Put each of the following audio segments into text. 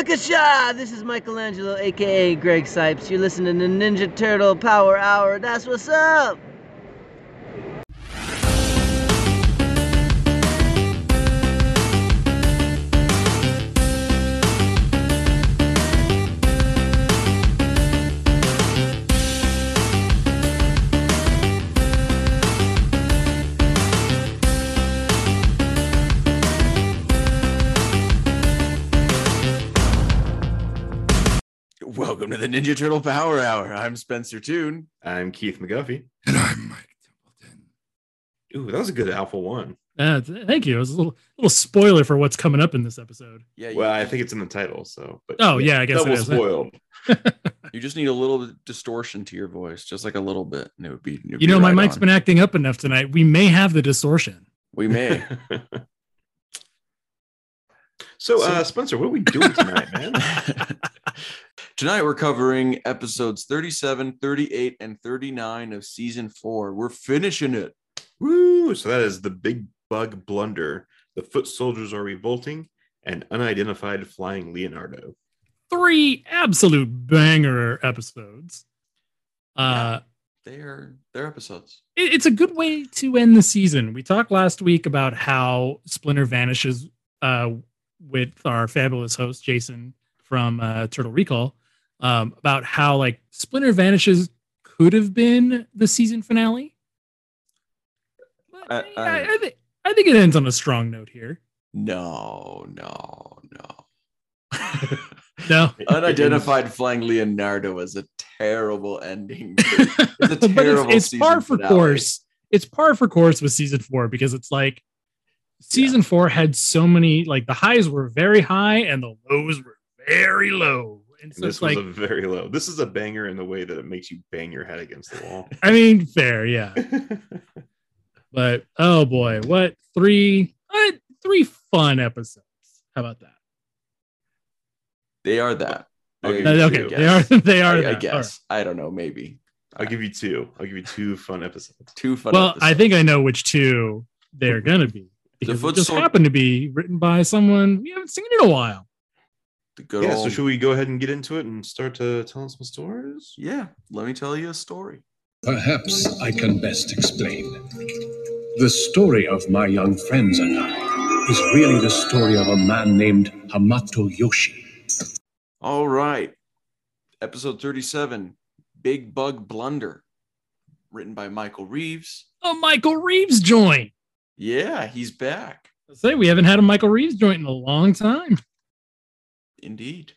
Booyakasha! This is Michelangelo, aka Greg Cipes. You're listening to Ninja Turtle Power Hour. That's what's up! Welcome to the Ninja Turtle Power Hour. I'm Spencer Toon. I'm Keith McGuffey. And I'm Mike Templeton. Ooh, that was a good Alpha One. Uh, th- thank you. It was a little little spoiler for what's coming up in this episode. Yeah, Well, I think it's in the title, so. But Oh yeah, I guess double it is. spoiled. you just need a little distortion to your voice, just like a little bit, and it would be. it would You be know, my right mic's on. been acting up enough tonight. We may have the distortion. We may. so, uh, Spencer, what are we doing tonight, man? Tonight we're covering episodes 37, 38, and 39 of season four. We're finishing it. Woo! So that is the big bug blunder. The foot soldiers are revolting, and unidentified flying Leonardo. Three absolute banger episodes. Uh, They're they're episodes. it- it's a good way to end the season. We talked last week about how Splinter vanishes uh, with our fabulous host Jason from uh, Turtle Recall um, about how like Splinter vanishes could have been the season finale. But I- I, I- I, I, think, I think it ends on a strong note here. No, no, no. No, Unidentified flying Leonardo is a terrible ending. It's a but it's, terrible it's par for finale. course. It's par for course with season four because it's like season four had so many like the highs were very high and the lows were very low. And so And this it's like was a very low. This is a banger in the way that it makes you bang your head against the wall. I mean, fair, yeah. But oh boy, what three uh, three fun episodes. How about that? They are that. I'll give you okay, they are they are I, I that. All right. guess. I don't know. Maybe I'll give you two. I'll give you two fun episodes. two fun. Well, I think I know which two they're gonna be. Because foot it just sol- happened to be written by someone we haven't seen in a while. The good Yeah, old. so should we go ahead and get into it and start to tell some stories? yeah, let me tell you a story. Perhaps I can best explain. The story of my young friends and I is really the story of a man named Hamato Yoshi. All right, episode thirty-seven, Big Bug Blunder, written by Michael Reeves. A Michael Reeves joint. Yeah, he's back. I say we haven't had a Michael Reeves joint in a long time. Indeed.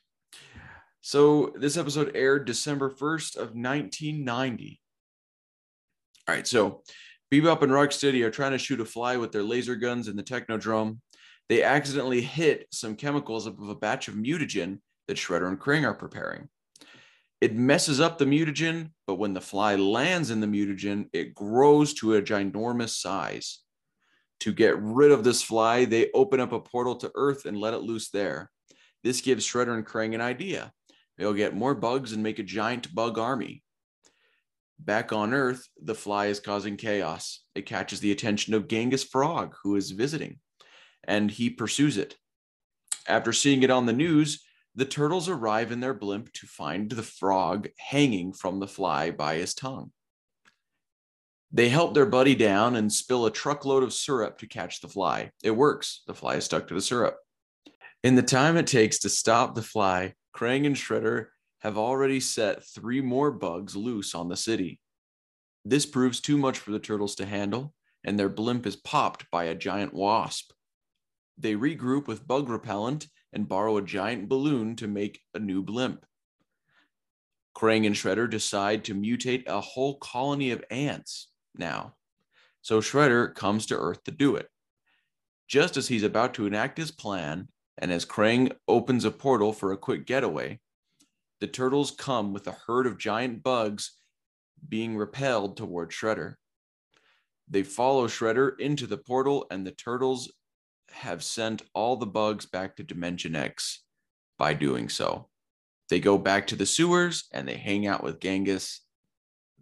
So this episode aired December 1st of 1990. All right, so Bebop and Rocksteady are trying to shoot a fly with their laser guns in the Technodrome. They accidentally hit some chemicals above a batch of mutagen that Shredder and Krang are preparing. It messes up the mutagen, but when the fly lands in the mutagen, it grows to a ginormous size. To get rid of this fly, they open up a portal to Earth and let it loose there. This gives Shredder and Krang an idea. They'll get more bugs and make a giant bug army. Back on Earth, the fly is causing chaos. It catches the attention of Genghis Frog, who is visiting, and he pursues it. After seeing it on the news, the turtles arrive in their blimp to find the frog hanging from the fly by his tongue. They help their buddy down and spill a truckload of syrup to catch the fly. It works. The fly is stuck to the syrup. In the time it takes to stop the fly, Krang and Shredder have already set three more bugs loose on the city. This proves too much for the turtles to handle, and their blimp is popped by a giant wasp. They regroup with bug repellent and borrow a giant balloon to make a new blimp. Krang and Shredder decide to mutate a whole colony of ants now. So Shredder comes to Earth to do it. Just as he's about to enact his plan, And as Krang opens a portal for a quick getaway, the turtles come with a herd of giant bugs being repelled toward Shredder. They follow Shredder into the portal, and the turtles have sent all the bugs back to Dimension X by doing so. They go back to the sewers and they hang out with Genghis.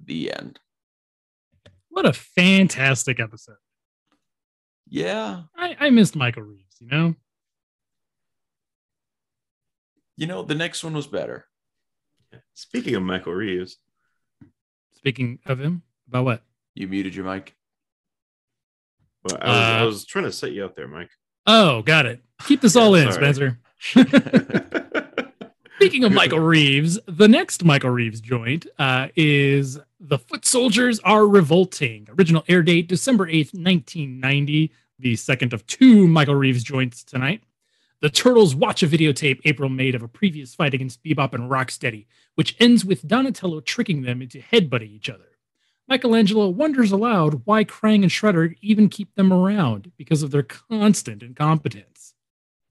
The end. What a fantastic episode. Yeah. I, I missed Michael Reeves, you know? You know, the next one was better. Speaking of Michael Reeves, Speaking of him, about what? You muted your mic. well, I, was, I Uh, was trying to set you up there, Mike. Oh, got it. Keep this all in, sorry. Spencer. Speaking of Michael Reeves, the next Michael Reeves joint uh, is The Foot Soldiers Are Revolting. Original air date December 8th, 1990. The second of two Michael Reeves joints tonight. The Turtles watch a videotape April made of a previous fight against Bebop and Rocksteady, which ends with Donatello tricking them into headbutting each other. Michelangelo wonders aloud why Krang and Shredder even keep them around because of their constant incompetence.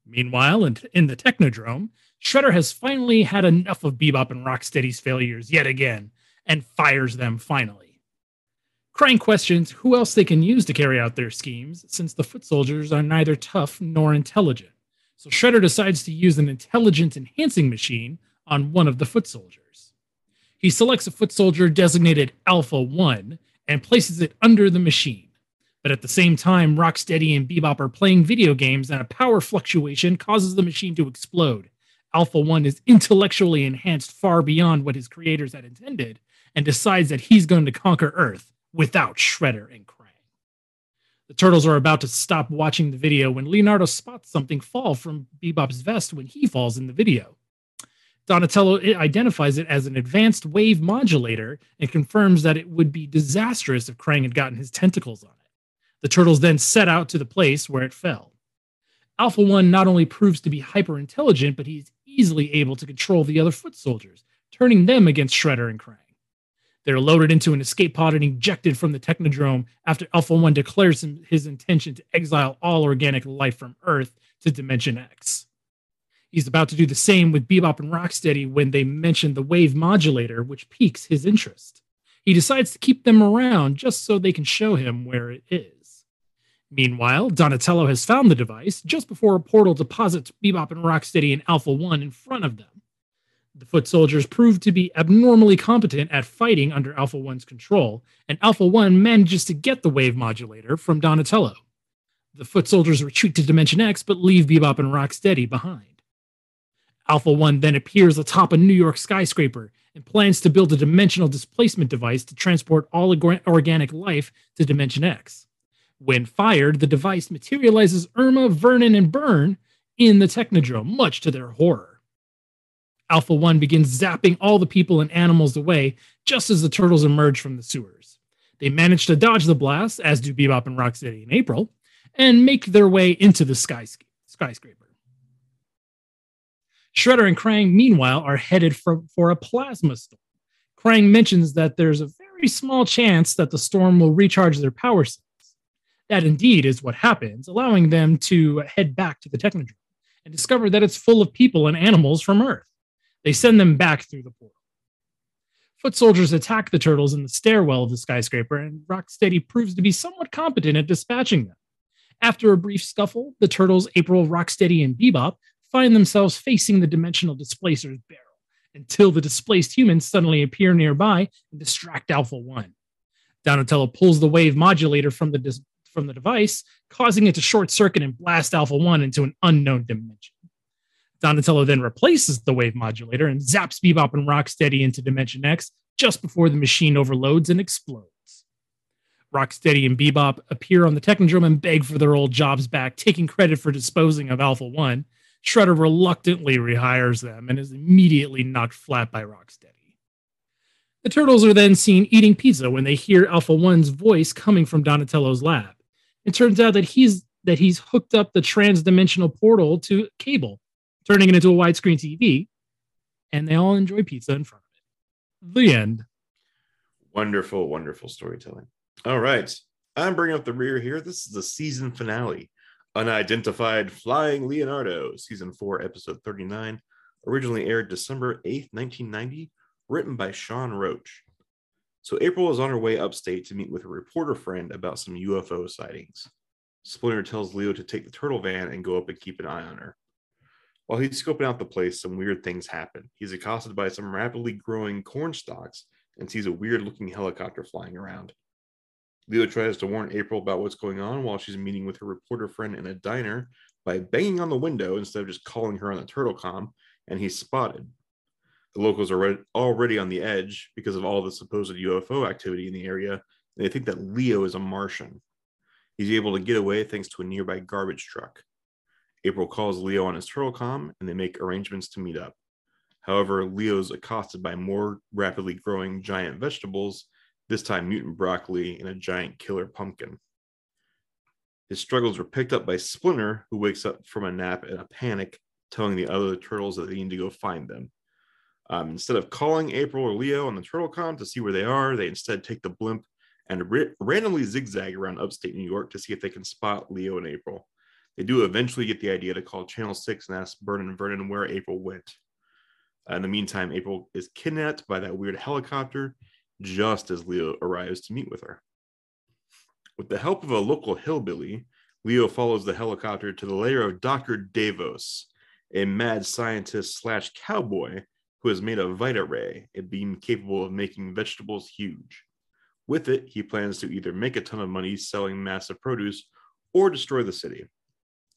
Meanwhile, in, the Technodrome, Shredder has finally had enough of Bebop and Rocksteady's failures yet again and fires them finally. Krang questions who else they can use to carry out their schemes since the foot soldiers are neither tough nor intelligent. So Shredder decides to use an intelligence enhancing machine on one of the foot soldiers. He selects a foot soldier designated Alpha 1 and places it under the machine. But at the same time, Rocksteady and Bebop are playing video games, and a power fluctuation causes the machine to explode. Alpha 1 is intellectually enhanced far beyond what his creators had intended and decides that he's going to conquer Earth without Shredder and Krang. The turtles are about to stop watching the video when Leonardo spots something fall from Bebop's vest when he falls in the video. Donatello identifies it as an advanced wave modulator and confirms that it would be disastrous if Krang had gotten his tentacles on it. The turtles then set out to the place where it fell. Alpha 1 not only proves to be hyper intelligent, but he's easily able to control the other foot soldiers, turning them against Shredder and Krang. They're loaded into an escape pod and ejected from the Technodrome after Alpha 1 declares his intention to exile all organic life from Earth to Dimension X. He's about to do the same with Bebop and Rocksteady when they mention the wave modulator, which piques his interest. He decides to keep them around just so they can show him where it is. Meanwhile, Donatello has found the device just before a portal deposits Bebop and Rocksteady and Alpha 1 in front of them. The foot soldiers prove to be abnormally competent at fighting under Alpha 1's control, and Alpha 1 manages to get the wave modulator from Donatello. The foot soldiers retreat to Dimension X but leave Bebop and Rocksteady behind. Alpha 1 then appears atop a New York skyscraper and plans to build a dimensional displacement device to transport all organic life to Dimension X. When fired, the device materializes Irma, Vernon, and Burne in the Technodrome, much to their horror. Alpha 1 begins zapping all the people and animals away just as the turtles emerge from the sewers. They manage to dodge the blast, as do Bebop and Rocksteady in April, and make their way into the skys- skyscraper. Shredder and Krang, meanwhile, are headed for, for a plasma storm. Krang mentions that there's a very small chance that the storm will recharge their power cells. That indeed is what happens, allowing them to head back to the Technodrome and discover that it's full of people and animals from Earth. They send them back through the portal. Foot soldiers attack the turtles in the stairwell of the skyscraper, and Rocksteady proves to be somewhat competent at dispatching them. After a brief scuffle, the turtles, April, Rocksteady, and Bebop find themselves facing the dimensional displacer's barrel until the displaced humans suddenly appear nearby and distract Alpha 1. Donatello pulls the wave modulator from the, dis- from the device, causing it to short circuit and blast Alpha 1 into an unknown dimension. Donatello then replaces the wave modulator and zaps Bebop and Rocksteady into Dimension X just before the machine overloads and explodes. Rocksteady and Bebop appear on the Technodrome and beg for their old jobs back, taking credit for disposing of Alpha 1. Shredder reluctantly rehires them and is immediately knocked flat by Rocksteady. The turtles are then seen eating pizza when they hear Alpha 1's voice coming from Donatello's lab. It turns out that he's that he's hooked up the trans-dimensional portal to cable, turning it into a widescreen TV, and they all enjoy pizza in front of it. The end. Wonderful, wonderful storytelling. All right. I'm bringing up the rear here. This is the season finale Unidentified Flying Leonardo, season four, episode 39, originally aired December 8th, 1990, written by Sean Roche. So April is on her way upstate to meet with a reporter friend about some UFO sightings. Splinter tells Leo to take the turtle van and go up and keep an eye on her. While he's scoping out the place, some weird things happen. He's accosted by some rapidly growing corn stalks and sees a weird looking helicopter flying around. Leo tries to warn April about what's going on while she's meeting with her reporter friend in a diner by banging on the window instead of just calling her on the turtle com, and he's spotted. The locals are already on the edge because of all the supposed UFO activity in the area, and they think that Leo is a Martian. He's able to get away thanks to a nearby garbage truck. April calls Leo on his turtle com, and they make arrangements to meet up. However, Leo's accosted by more rapidly growing giant vegetables this time mutant broccoli and a giant killer pumpkin. His struggles are picked up by Splinter, who wakes up from a nap in a panic, telling the other turtles that they need to go find them. Um, instead of calling April or Leo on the turtle com to see where they are, they instead take the blimp and ra- randomly zigzag around upstate New York to see if they can spot Leo and April. They do eventually get the idea to call Channel 6 and ask Vernon and Vernon where April went. Uh, in the meantime, April is kidnapped by that weird helicopter just as Leo arrives to meet with her. With the help of a local hillbilly, Leo follows the helicopter to the lair of Dr. Davos, a mad scientist slash cowboy who has made a Vita Ray, a beam capable of making vegetables huge. With it, he plans to either make a ton of money selling massive produce or destroy the city.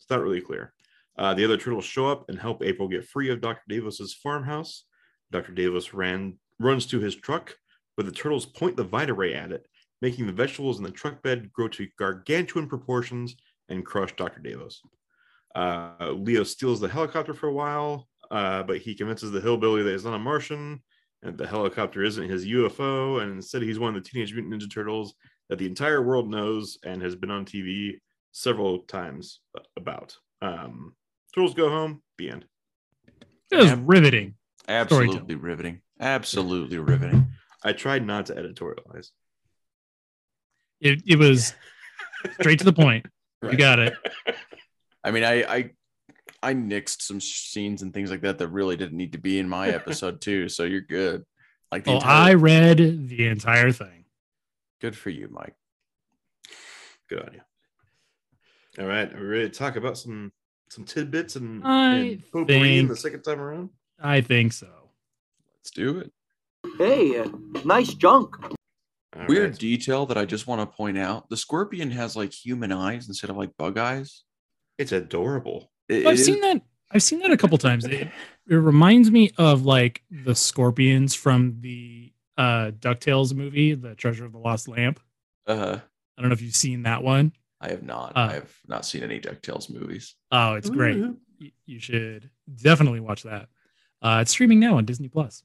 It's not really clear. Uh, the other turtles show up and help April get free of Dr. Davis's farmhouse. Dr. Davis ran, runs to his truck, but the turtles point the Vita Ray at it, making the vegetables in the truck bed grow to gargantuan proportions and crush Dr. Davos. Uh, Leo steals the helicopter for a while, uh, but he convinces the hillbilly that he's not a Martian and the helicopter isn't his UFO, and instead he's one of the Teenage Mutant Ninja Turtles that the entire world knows and has been on TV several times about. Um, Turtles go home. The end. It was riveting. Absolutely riveting. Absolutely riveting. I tried not to editorialize. It it was straight to the point. You got it. I mean, I I I nixed some scenes and things like that that really didn't need to be in my episode too. So you're good. Like the Oh, entire, I read the entire thing. good for you, Mike. Good on you. All right, are we ready to talk about some some tidbits and, I and potpourri think- the second time around? I think so. Let's do it. Hey, uh, nice junk. All Weird right. detail that I just want to point out: the scorpion has like human eyes instead of like bug eyes. It's adorable. It- I've it seen is- that. I've seen that a couple times. It, it reminds me of like the scorpions from the uh DuckTales movie, The Treasure of the Lost Lamp. Uh, huh. I don't know if you've seen that one. I have not. Uh, I have not seen any Ducktales movies. Oh, it's great. Y- You should definitely watch that. Uh, it's streaming now on Disney Plus.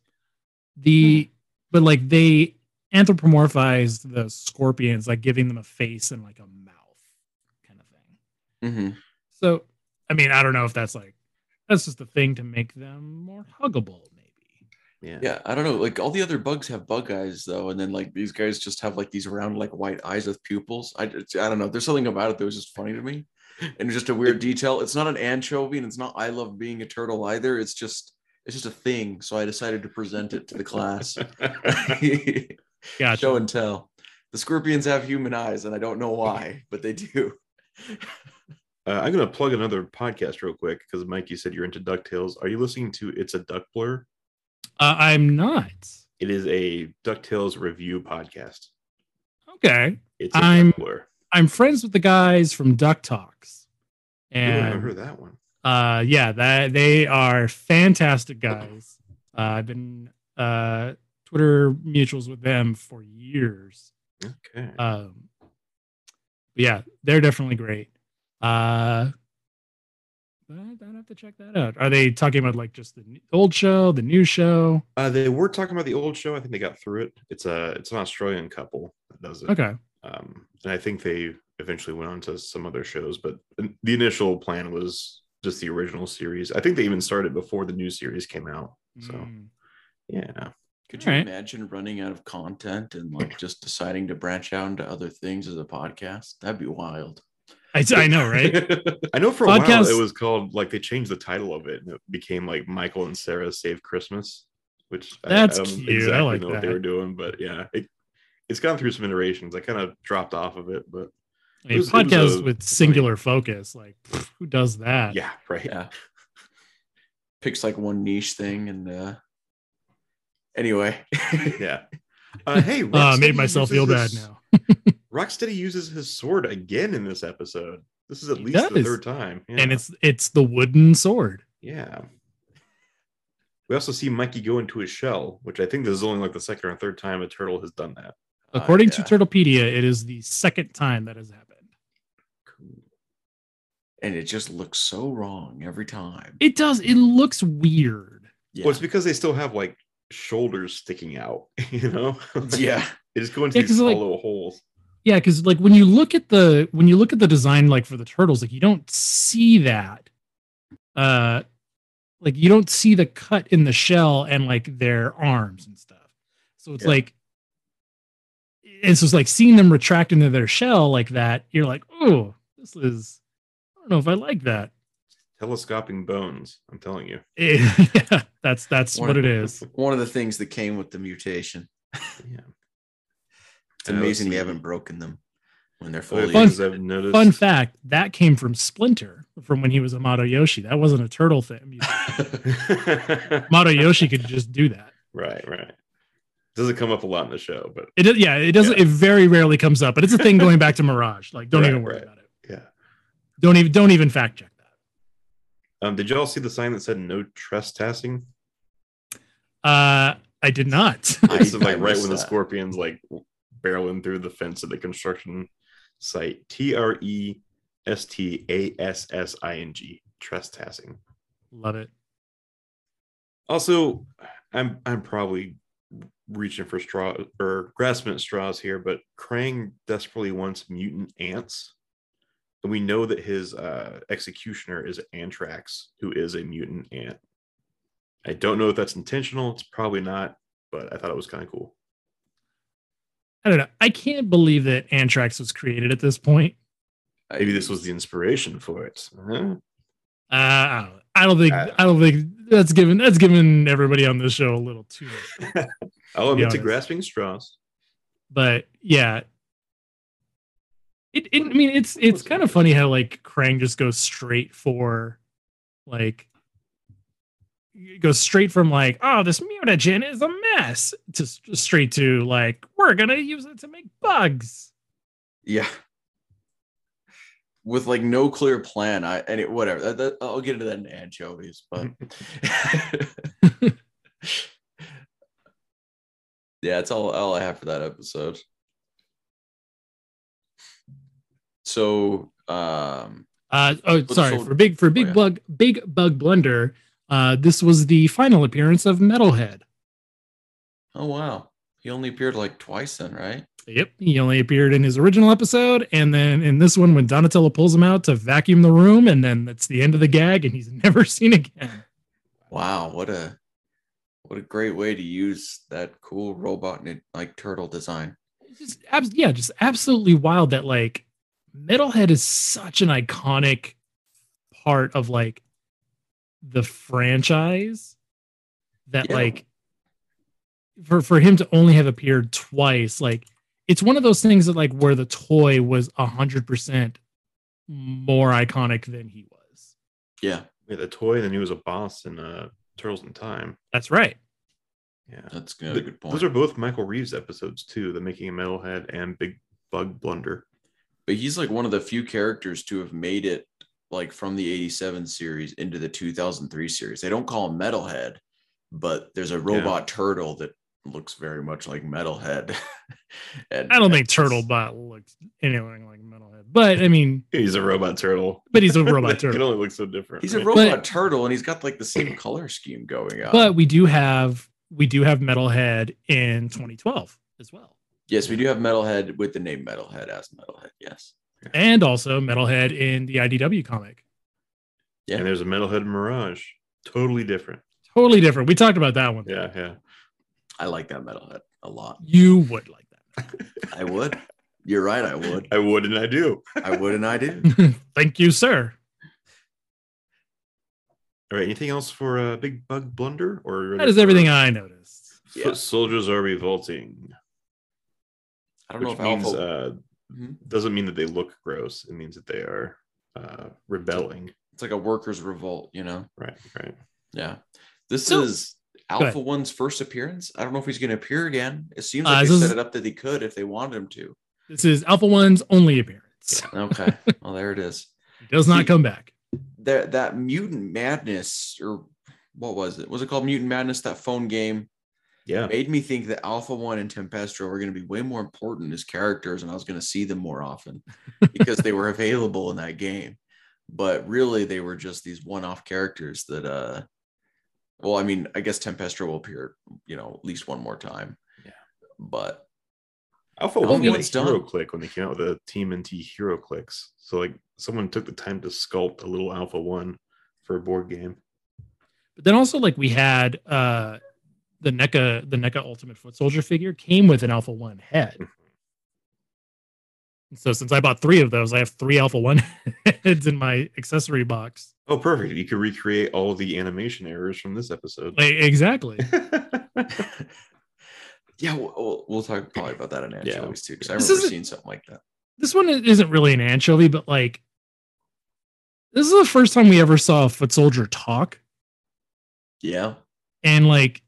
The but like they anthropomorphized the scorpions, like giving them a face and like a mouth, kind of thing. Mm-hmm. So, I mean, I don't know if that's like that's just a thing to make them more huggable, maybe. Yeah. Yeah, I don't know. Like all the other bugs have bug eyes though, and then like these guys just have like these round like white eyes with pupils. I just- I don't know. There's something about it that was just funny to me, and just a weird detail. It's not an anchovy, and it's not I love being a turtle either. It's just it's just a thing. So I decided to present it to the class. Gotcha. Show and tell. The scorpions have human eyes, and I don't know why, but they do. Uh, I'm going to plug another podcast real quick because Mike, you said you're into Ducktales. Are you listening to It's a Duck Blur? Uh, I'm not. It is a Ducktales review podcast. Okay. It's a I'm- I'm friends with the guys from Duck Talks. And I've heard that one. uh yeah, that they are fantastic guys. Uh, I've been uh Twitter mutuals with them for years. Okay. Um yeah, they're definitely great. Uh I'd have to check that out. Are they talking about like just the old show, the new show? Uh, they were talking about the old show. I think they got through it. It's a it's an Australian couple that does it. Okay. Um, and I think they eventually went on to some other shows, but the initial plan was just the original series. I think they even started before the new series came out. So Mm. yeah, Could you Alright. imagine running out of content and like just deciding to branch out into other things as a podcast? That'd be wild. I, I know, right? I know for a while it was called like they changed the title of it and it became like Michael and Sarah Save Christmas, which I- That's I, don't cute. I exactly like know what they were doing, but yeah, it, it's gone through some iterations. I kind of dropped off of it, but I mean, was- it was podcast a- with singular focus, like pff, who does that? yeah, right. Yeah. Picks like one niche thing and uh anyway. Yeah. Uh, hey, Uh, Rocksteady made myself feel bad uses his- now. Rocksteady uses his sword again in this episode. This is at He least the third time. And it's it's the wooden sword. yeah. We also see Mikey go into his shell, which I think this is only like the second or third time a turtle has done that. Uh, According yeah. to Turtlepedia, it is the second time that has happened. Cool. And it just looks so wrong every time. It does. It looks weird. yeah. Well, it's because they still have like shoulders sticking out, you know? yeah. They just go into Yeah, these 'cause, like- hollow holes. Yeah, because like when you look at the when you look at the design like for the turtles, like you don't see that. Uh like you don't see the cut in the shell and like their arms and stuff. So it's Yeah. like it's like seeing them retract into their shell like that, you're like, oh, this is I don't know if I like that. Telescoping bones, I'm telling you. yeah, that's that's One what of- it is. One of the things that came with the mutation. Yeah. It's amazing they haven't broken them when they're fully Fun- I've noticed. Fun fact, that came from Splinter from when he was Hamato Yoshi. That wasn't a turtle thing. Hamato Yoshi could just do that. right, right. Doesn't come up a lot in the show, but It does, yeah, it doesn't. Yeah. It very rarely comes up, but it's a thing going back to Mirage. Like, don't Right, even worry right. about it. yeah. Don't even don't even fact check that. Um, did y'all see the sign that said no trespassing? Uh, I did not. I- This is like right missed when the scorpions like barreling through the fence of the construction site. T R E S T A S S I N G. Trespassing. Love it. Also, I'm I'm probably reaching for straw or grasping at straws here, but Krang desperately wants mutant ants. And we know that his uh, executioner is Anthrax, who is a mutant ant. I don't know if that's intentional. It's probably not, but I thought it was kind of cool. I don't know. I can't believe that Anthrax was created at this point. Maybe this was the inspiration for it. Huh? Uh, I don't. I don't think. I- I don't think that's given. That's given everybody on this show a little too much. I'll admit to grasping straws. But yeah, it, it. I mean, it's it's kind of funny how like Krang just goes straight for, like, it goes straight from like, oh, this mutagen is a mess, to straight to like, we're gonna use it to make bugs. Yeah. With like no clear plan. I and it whatever. That, that- I'll get into that in anchovies, but yeah, that's all all I have for that episode. So um Uh oh, sorry so- for big for big yeah. bug big bug blunder. Uh, this was the final appearance of Metalhead. oh wow. He only appeared like twice then, right? Yep, he only appeared in his original episode, and then in this one when Donatello pulls him out to vacuum the room, and then that's the end of the gag, and he's never seen again. Wow, what a what a great way to use that cool robot and like turtle design. Just abs- yeah, just absolutely wild that like Metalhead is such an iconic part of like the franchise that Yeah. like for for him to only have appeared twice, like it's one of those things that like where the toy was a hundred percent more iconic than he was. Yeah, Yeah, the toy, and then he was a boss in uh, Turtles in Time. That's right. Yeah. that's good. Th- good point. Those are both Michael Reeves episodes too, the Making a Metalhead and Big Bug Blunder. but he's like one of the few characters to have made it like from the 87 series into the 2003 series they don't call him metalhead but there's a robot turtle that looks very much like metalhead and I don't think Turtlebot looks anything like Metalhead, but I mean, He's a robot turtle. but he's a robot turtle. It can only look so different. he's a robot But- turtle and he's got like the same color scheme going on But we do have we do have Metalhead in 2012 as well, yes we do have metalhead with the name metalhead as metalhead yes and also Metalhead in the IDW comic. yeah And there's a Metalhead Mirage. Totally different. Totally different. We talked about that one. Yeah, yeah. i like that metalhead a lot You would like that. i would You're right. I would. I would and I do. I would and I do. Thank you, sir. All right. Anything else for uh, Big Bug Blunder? Or That is everything I noticed. Foot Yeah. soldiers are revolting, I don't know which if means Alpha. uh, Mhm. doesn't mean that they look gross. It means that they are uh, rebelling. It's like a workers' revolt, you know? Right. Right. Yeah. This So- is. Alpha One's first appearance. I don't know if he's going to appear again. It seems Uh, like this they is- set it up that he could if they wanted him to. This is Alpha One's only appearance. Okay. well, there it is. He does not See- come back. That that mutant madness, or what was it? Was it called Mutant Madness? That phone game Yeah. made me think that Alpha One and Tempestro were going to be way more important as characters, and I was going to see them more often because they were available in that game. But really, they were just these one-off characters that, uh, well, I mean, I guess Tempestro will appear, you know, at least one more time. Yeah. But Alpha One think was it's a hero done. click when they came out with the Team NT hero clicks. So like someone took the time to sculpt a little Alpha One for a board game. But then also like we had uh the NECA the NECA Ultimate Foot Soldier figure came with an Alpha One head. Hmm. So since I bought three of those, I have three Alpha One heads in my accessory box. Oh, perfect! You could recreate all the animation errors from this episode. Like, exactly. yeah, we'll, we'll, we'll talk probably about that in Yeah. anchovies too, because I This remember isn't- seeing something like that. This one isn't really an anchovy, but like this is the first time we ever saw a foot soldier talk. Yeah. and like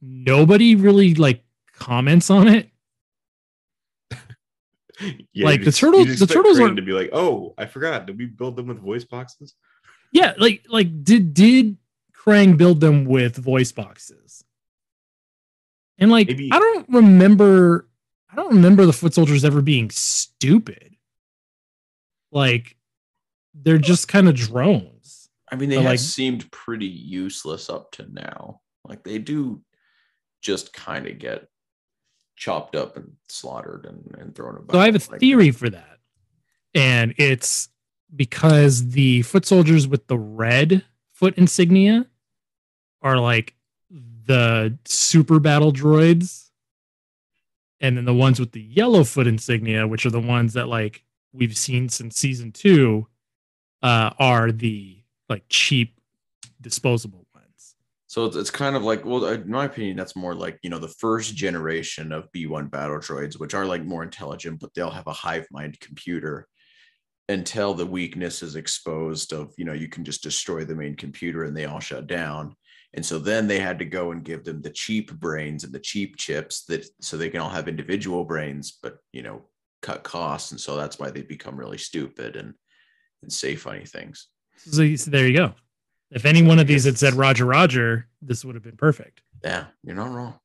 nobody really like comments on it. yeah, Like, you'd the turtles- the turtles Crane are- to be like, "Oh, I forgot. Did we build them with voice boxes?" Yeah, like like did did Krang build them with voice boxes? And like Maybe- I don't remember I don't remember the foot soldiers ever being stupid. Like they're just kind of drones. I mean, they have like- seemed pretty useless up to now. Like they do just kind of get chopped up and slaughtered and, and thrown about. So I have a like- theory for that. And it's because the foot soldiers with the red foot insignia are like the super battle droids. And then the ones with the yellow foot insignia, which are the ones that like we've seen since season two, uh, are the like cheap disposable. So it's, it's kind of like, well, in my opinion, that's more like, you know, the first generation of B1 battle droids, which are like more intelligent, but they'll have a hive mind computer until the weakness is exposed of, you know, you can just destroy the main computer and they all shut down. And so then they had to go and give them the cheap brains and the cheap chips that so they can all have individual brains, but you know, cut costs. And so that's why they become really stupid and and say funny things. So, so there you go. If any one of these had said Roger Roger, this would have been perfect. Yeah, you're not wrong.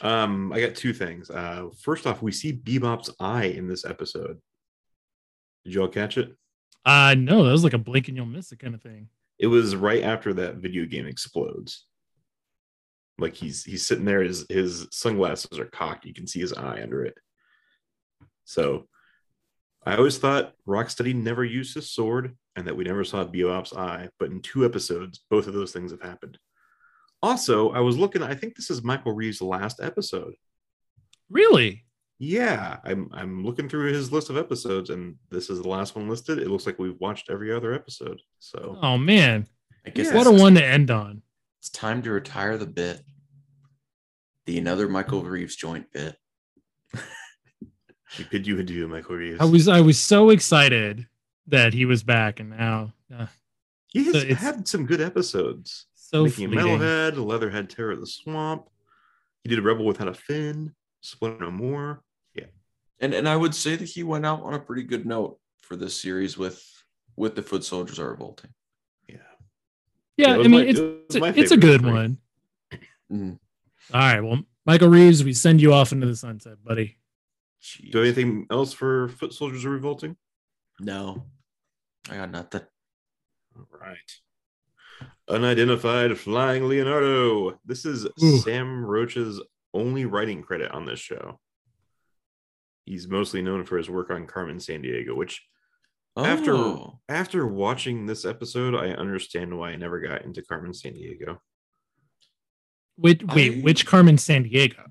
Um, I got two things. Uh, first off, we see Bebop's eye in this episode. Did you all catch it? Uh no, that was like a blink and you'll miss it kind of thing. It was right after that video game explodes. Like he's he's sitting there, his his sunglasses are cocked. You can see his eye under it. So I always thought Rocksteady never used his sword and that we never saw Bebop's eye, but in two episodes, both of those things have happened. Also, I was looking, I think this is Michael Reeves' last episode. Really? Yeah, I'm I'm looking through his list of episodes, and this is the last one listed. It looks like we've watched every other episode. So Oh man. I guess Yeah. What a one to end on. It's time to retire the bit. The another Michael Reeves joint bit. we bid you adieu, Michael Reeves. I was I was so excited that he was back and now uh, he has so had some good episodes. so Making a fleeting. Metalhead, Leatherhead, Terror of the Swamp. He did a Rebel Without a Fin, Split No More. Yeah, and and I would say that he went out on a pretty good note for this series with with the foot soldiers are revolting. Yeah, Yeah, it was I mean my- it's it it's a, it's a good three. one. Mm, All right, well, Michael Reeves, we send you off into the sunset, buddy. Do you have jeez. anything else for Foot Soldiers Are Revolting? No, I got nothing. All right. Unidentified Flying Leonardo. This is Ooh. Sam Roche's only writing credit on this show. He's mostly known for his work on Carmen Sandiego, which after Oh, after watching this episode, I understand why I never got into Carmen Sandiego. Wait, wait, I- which Carmen San Diego?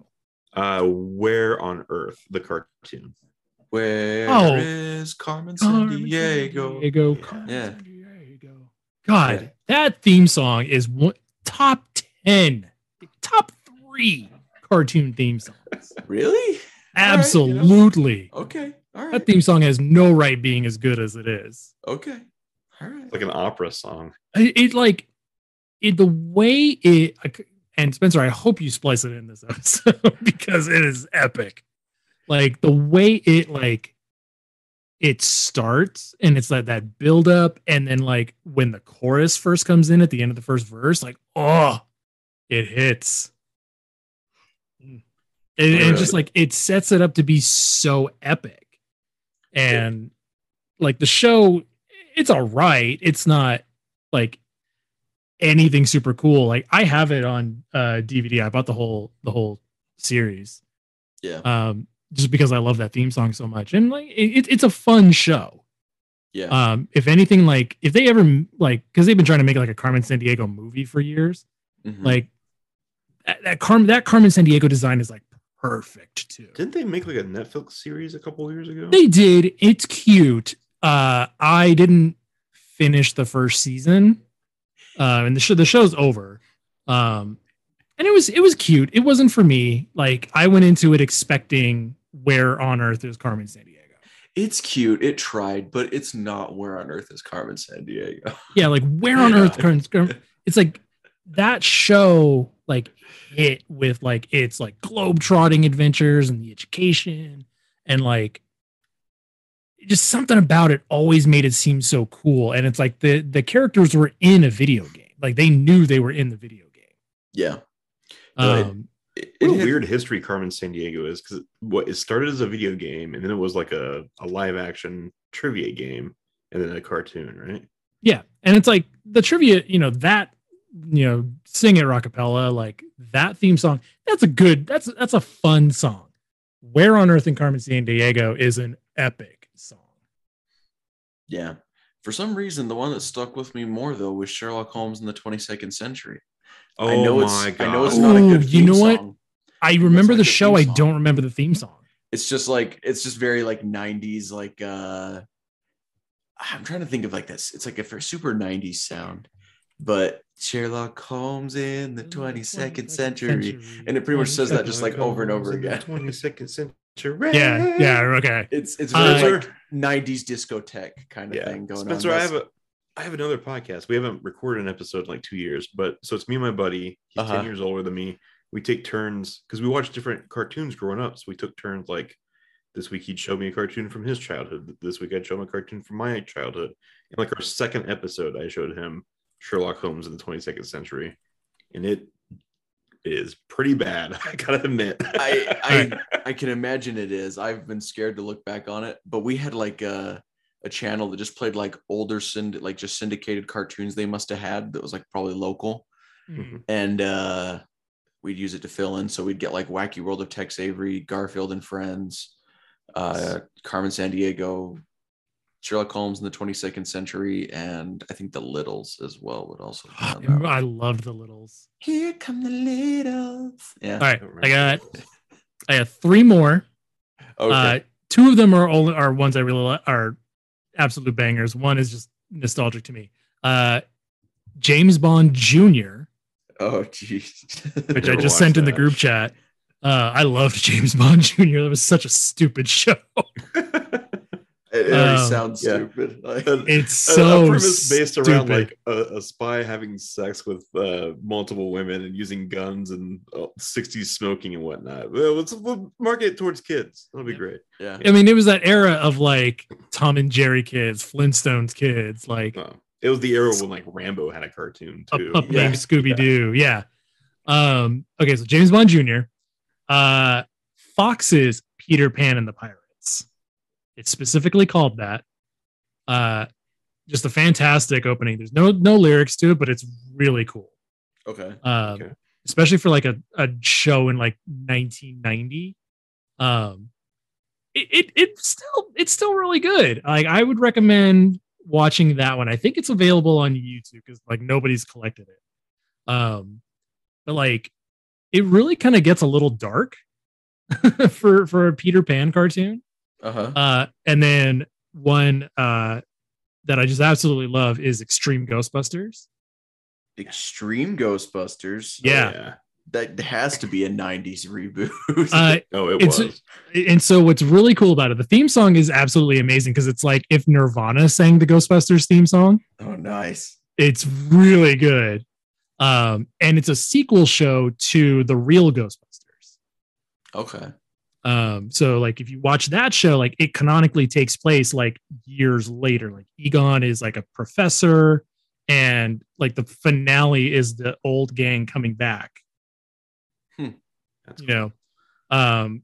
Uh Where on Earth, the cartoon. Where Oh. is Carmen San Carmen Diego? Diego, Yeah. Carmen Yeah. San Diego. God, Yeah. that theme song is one, top 10, top three cartoon theme songs. Really? All right, you know. Absolutely. Okay. All right. That theme song has no right being as good as it is. Okay. All right. like an opera song. It, it like it the way it and Spencer, I hope you splice it in this episode because it is epic. Like the way it like it starts and it's like that build up and then like when the chorus first comes in at the end of the first verse, like oh, it hits. And, and just like it sets it up to be so epic. And like the show, it's all right. It's not like anything super cool. Like I have it on uh DVD. I bought the whole the whole series. Yeah. Um just because I love that theme song so much. And like it, it's a fun show. Yeah. Um if anything like if they ever like cuz they've been trying to make like a Carmen Sandiego movie for years, Mhm. like that, that Carmen that Carmen Sandiego design is like perfect too. Didn't they make like a Netflix series a couple years ago? They did. It's cute. Uh, I didn't finish the first season, uh, and the show the show's over. Um, and it was it was cute. It wasn't for me. Like I went into it expecting where on earth is Carmen Sandiego. it's cute. It tried, but it's not where on earth is Carmen Sandiego. Yeah, like where on earth Carmen? It's like that show like hit with like it's like globe trotting adventures and the education and like just something about it always made it seem so cool and it's like the the characters were in a video game like they knew they were in the video game Yeah. Um It, What a hit- weird history Carmen Sandiego is because what it started as a video game and then it was like a, a live action trivia game and then a cartoon, right? yeah and it's like the trivia you know that you know sing it rockapella like that theme song that's a good that's that's a fun song where on earth in carmen sandiego is an epic song Yeah. For some reason, the one that stuck with me more though was Sherlock Holmes in the 22nd century. Oh I know my it's god! I know it's not a Ooh, good you theme know what? i remember the the show i don't remember the theme song It's just like it's just very like 90s like uh I'm trying to think of like this. It's like a for super 90s sound. But Sherlock Holmes in the 22nd century. And it pretty much says that just like over and over again. Twenty second century. yeah yeah okay It's it's Uh, very like 90s discotheque kind of yeah. thing going Spencer, on. I have a I have another podcast. We haven't recorded an episode in like two years, but so it's me and my buddy. He's Uh-huh. ten years older than me. We take turns because we watched different cartoons growing up. So we took turns. Like this week, he'd show me a cartoon from his childhood. This week, I'd show him a cartoon from my childhood. And like our second episode, I showed him Sherlock Holmes in the 22nd century, and it is pretty bad. I gotta admit. I, I I can imagine it is. I've been scared to look back on it, but we had like a a channel that just played like older synd like just syndicated cartoons they must have had that was like probably local, Mhm. and uh we'd use it to fill in. So we'd get like Wacky World of Tex Avery, Garfield and Friends, uh Carmen Sandiego, Sherlock Holmes in the 22nd century, and I think the Littles as well would also. be on i love the littles Here come the Littles. Yeah. all right i got i got three more Okay. Uh, two of them are only are ones I really li- are absolute bangers. One is just nostalgic to me. Uh, James Bond Jr., oh, jeez. which I just sent in the group chat. Uh, I loved James Bond Jr. That was such a stupid show. It Um, sounds yeah. stupid. Like, It's so a premise based around like a, a spy having sex with uh, multiple women and using guns and uh, 60s smoking and whatnot. Well, let's we'll market towards kids. That'll be Yeah. great. yeah. I mean, it was that era of like Tom and Jerry kids, Flintstones kids, like Oh, it was the era when like Rambo had a cartoon up, too. up Yeah. named Scooby Doo. Yeah. Um, okay, so James Bond Jr. Uh Fox's Peter Pan and the Pirates. It's specifically called that. Uh just a fantastic opening. There's no no lyrics to it, but it's really cool. Okay. Um Okay. especially for like a, a show in like 1990. Um it, it it's still it's still really good. Like I would recommend watching that one. I think it's available on YouTube because like nobody's collected it. Um but like it really kind of gets a little dark for for a Peter Pan cartoon. Uh-huh. Uh, and then one uh, that I just absolutely love is Extreme Ghostbusters. Extreme Ghostbusters. Yeah. That has to be a 90s reboot. Uh, Oh, it was. and so what's really cool about it, the theme song is absolutely amazing because it's like if Nirvana sang the Ghostbusters theme song. oh, nice. It's really good. Um, and it's a sequel show to the real Ghostbusters. Okay. Um, so like if you watch that show, like it canonically takes place like years later. Like Egon is like a professor, and like the finale is the old gang coming back. That's You know, um,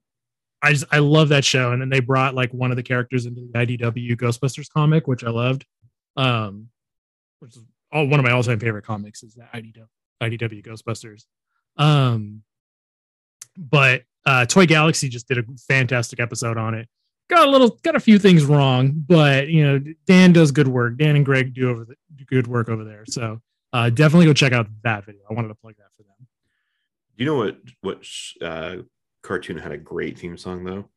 I just I love that show, and then they brought like one of the characters into the IDW Ghostbusters comic, which I loved. Um, which is all one of my all time favorite comics is that IDW IDW Ghostbusters. Um, but uh, Toy Galaxy just did a fantastic episode on it. Got a little, got a few things wrong, but you know, Dan does good work. Dan and Greg do over the, do good work over there. So uh, definitely go check out that video. I wanted to plug that for them. You know what? What uh, cartoon had a great theme song though?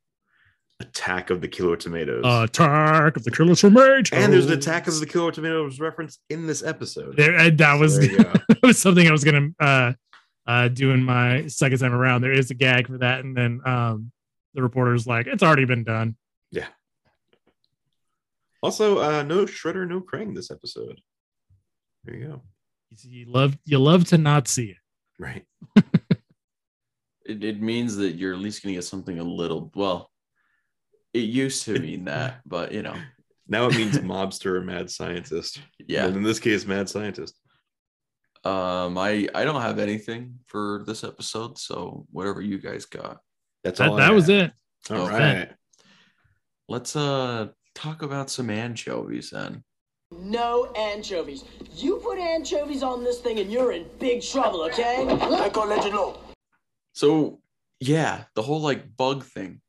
Attack of the Killer Tomatoes. Attack of the Killer Tomatoes. and there's an Attack of the Killer Tomatoes reference in this episode. There, and that was that was something I was gonna uh, uh, do in my second time around. There is a gag for that, and then um, the reporter's like, "It's already been done." Yeah. Also, uh, no Shredder, no Krang this episode. There you go. You, see, you love you love to not see it. Right. It, it means that you're at least going to get something a little, well, it used to mean that, but you know, Now it means mobster or mad scientist. yeah. And in this case, mad scientist. Um, I I don't have anything for this episode, so whatever you guys got. That's That, all. that I was have. it. All Okay. right. Let's uh talk about some anchovies then. No anchovies. You put anchovies on this thing and you're in big trouble, okay? So yeah, the whole like bug thing.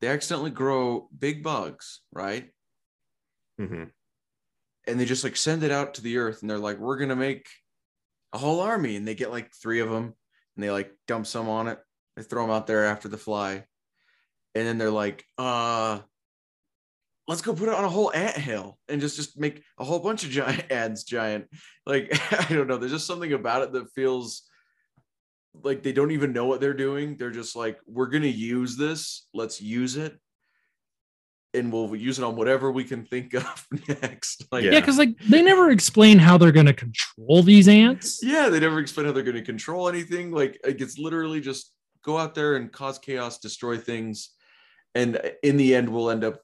They accidentally grow big bugs, right? Mm-hmm. And they just like send it out to the earth and they're like, we're gonna make a whole army. And they get like three of them and they like dump some on it. They throw them out there after the fly. And then they're like, uh, let's go put it on a whole ant hill and just just make a whole bunch of giant ants giant. Like, I don't know. There's just something about it that feels like they don't even know what they're doing. They're just like, we're gonna use this. Let's use it. And we'll use it on whatever we can think of next. Like, Yeah, because like they never explain how they're gonna control these ants. yeah, they never explain how they're going to control anything. Like, like it's literally just go out there and cause chaos, destroy things, and uh, in the end, we'll end up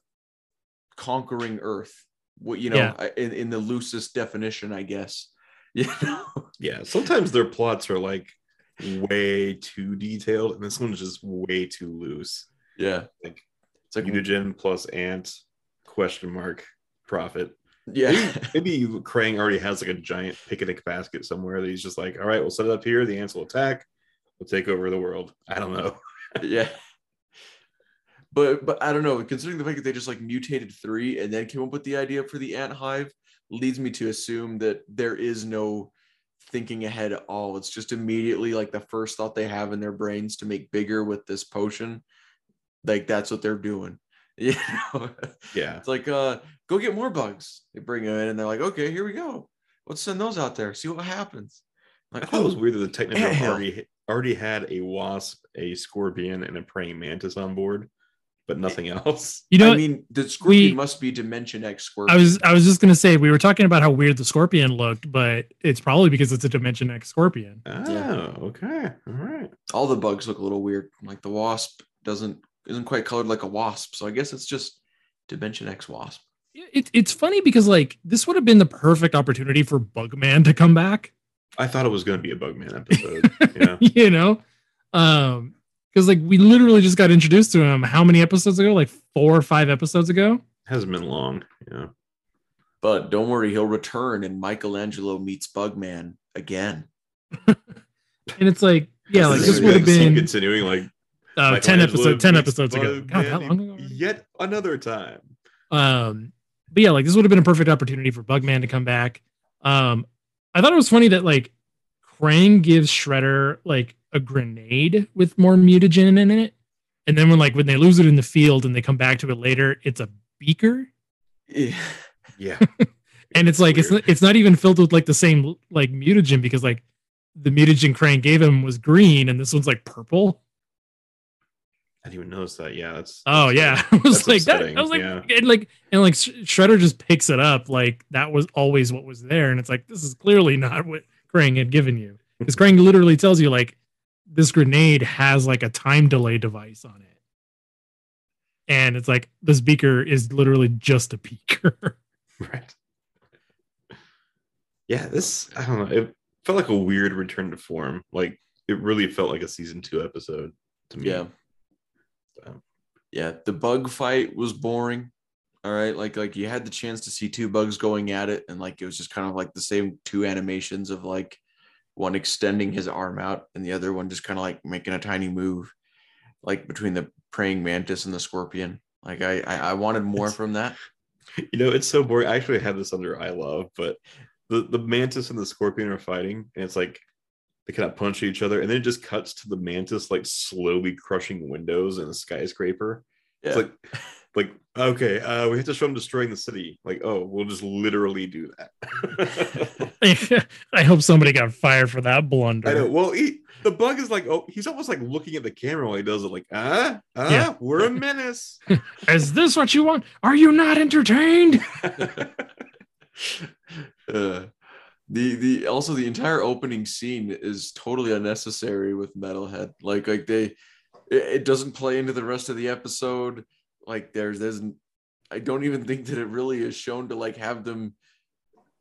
conquering Earth. What you know, Yeah. In, in the loosest definition, I guess. You know, Yeah. Sometimes their plots are like way too detailed, and this one's just way too loose. yeah, Like it's like mutagen plus ant question mark profit. yeah, Maybe Krang already has like a giant picnic basket somewhere that he's just like, all right, we'll set it up here. The ants will attack. We'll take over the world. I don't know. yeah. But but I don't know. Considering the fact that they just like mutated three and then came up with the idea for the ant hive, leads me to assume that there is no thinking ahead at all. It's just immediately like the first thought they have in their brains to make bigger with this potion. Like that's what they're doing. You know, Yeah. it's like uh go get more bugs. They bring them in and they're like, okay, here we go. Let's send those out there. See what happens. I Like, thought it was oh, weird that the Technodrome Anthill. already already had a wasp, a scorpion, and a praying mantis on board, but nothing else. You know, I mean, the scorpion we- must be Dimension X scorpion. I was I was just gonna say we were talking about how weird the scorpion looked, but it's probably because it's a Dimension X scorpion. Oh, Yeah. okay. All right. all the bugs look a little weird. Like the wasp doesn't isn't quite colored like a wasp, so I guess it's just Dimension X wasp. It, it's funny because like this would have been the perfect opportunity for Bugman to come back. I thought it was going to be a Bugman episode. yeah. you know, um, because like we literally just got introduced to him how many episodes ago? Like four or five episodes ago. Hasn't been long. Yeah. But don't worry, he'll return and Michelangelo meets Bugman again. And it's like, yeah, like This this is would have been continuing like uh, ten Michelangelo episodes, ten episodes ago. God, that Bugman long ago. Yet another time. Um, but yeah, like this would have been a perfect opportunity for Bugman to come back. Um, I thought it was funny that like Krang gives Shredder like a grenade with more mutagen in it, and then when like when they lose it in the field and they come back to it later, it's a beaker, Yeah. Yeah. and it's like it's not, it's not even filled with like the same like mutagen because like the mutagen Krang gave him was green and this one's like purple. I didn't even notice that. Yeah, that's. Oh that's, yeah, I was that's like that. I was like, yeah. and like, and like Shredder just picks it up like that was always what was there, and it's like this is clearly not what Krang had given you because Krang literally tells you like this grenade has like a time delay device on it, and it's like this beaker is literally just a beaker. Right. Yeah, this I don't know. It felt like a weird return to form. Like it really felt like a season two episode to me. Yeah. Um, Yeah. The bug fight was boring. All right. Like like you had the chance to see two bugs going at it, and like it was just kind of like the same two animations of like one extending his arm out and the other one just kind of like making a tiny move, like between the praying mantis and the scorpion. Like I I, I wanted more It's- from that. You know, it's so boring. I actually had this under I love, but the, the mantis and the scorpion are fighting, and it's like they kind of punch each other, and then it just cuts to the mantis like slowly crushing windows in a skyscraper. Yeah. It's like like okay, uh, we have to show them destroying the city. Like, oh, we'll just literally do that. I hope somebody got fired for that blunder. I know. Well, he, the bug is like, oh, he's almost like looking at the camera while he does it, like, ah, ah, Yeah. we're a menace. Is this what you want? Are you not entertained? uh, the the also the entire opening scene is totally unnecessary with metalhead. Like like they it, it doesn't play into the rest of the episode. Like there's there's i don't even think that it really is shown to like have them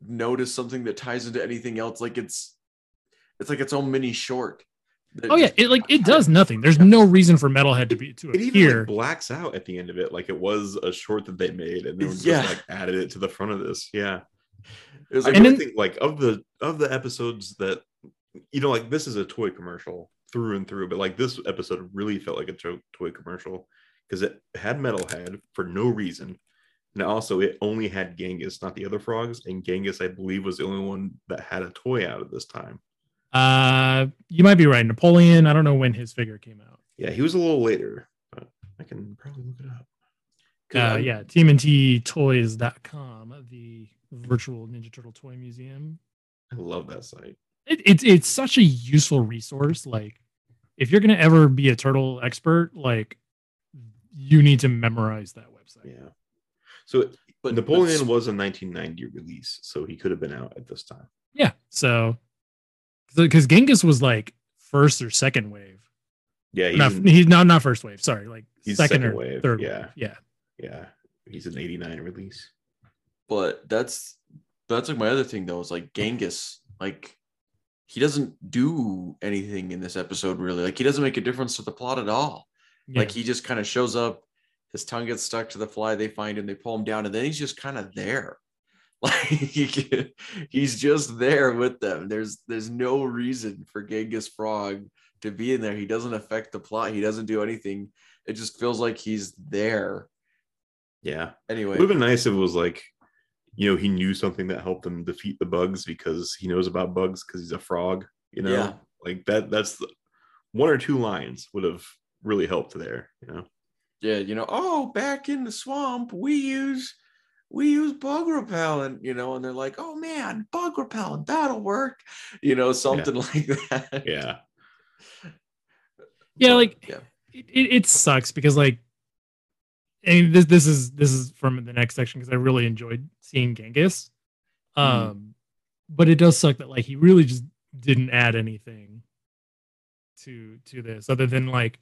notice something that ties into anything else. Like it's it's like its own mini short Oh yeah, it like it does nothing. There's no reason for Metalhead to be to It even like blacks out at the end of it, like it was a short that they made, and then just Yeah. like added it to the front of this. Yeah, it was I like, And really then- think like of the of the episodes that you know, like this is a toy commercial through and through, but like this episode really felt like a to- toy commercial because it had Metalhead for no reason. And also, it only had Genghis, not the other frogs. And Genghis, I believe, was the only one that had a toy out at this time. Uh, you might be right. Napoleon. I don't know when his figure came out. Yeah, he was a little later, but I can probably look it up. Uh, yeah, TMNTToys.com, the virtual Ninja Turtle toy museum. I love that site. It, it's it's such a useful resource. Like, if you're gonna ever be a turtle expert, like, you need to memorize that website. Yeah. So but Napoleon but- was a 1990 release, so he could have been out at this time. Yeah. So, because Genghis was like first or second wave. Yeah, he's, Not, in- he's not not first wave. Sorry, like He's second, second or wave, third yeah. wave. Yeah. yeah, he's an 89 release. But that's that's like my other thing though is like Genghis like he doesn't do anything in this episode really. Like he doesn't make a difference to the plot at all. Yeah. like he just kind of shows up his tongue gets stuck to the fly they find him they pull him down and then he's just kind of there. Like he's just there with them. There's there's no reason for Genghis Frog to be in there. He doesn't affect the plot. He doesn't do anything. It just feels like he's there. Yeah, anyway. It would have been nice if it was like, you know, he knew something that helped him defeat the bugs because he knows about bugs because he's a frog. You know, Yeah. like that. That's the, one or two lines would have really helped there. You know, yeah, you know, oh, back in the swamp, we use we use bug repellent, you know, and they're like, oh man, bug repellent, that'll work, you know, something like that. yeah, Yeah, like- yeah, it, it, it sucks because like I mean this this is this is from the next section because I really enjoyed seeing Genghis. Um Mhm. but it does suck that like he really just didn't add anything to to this other than like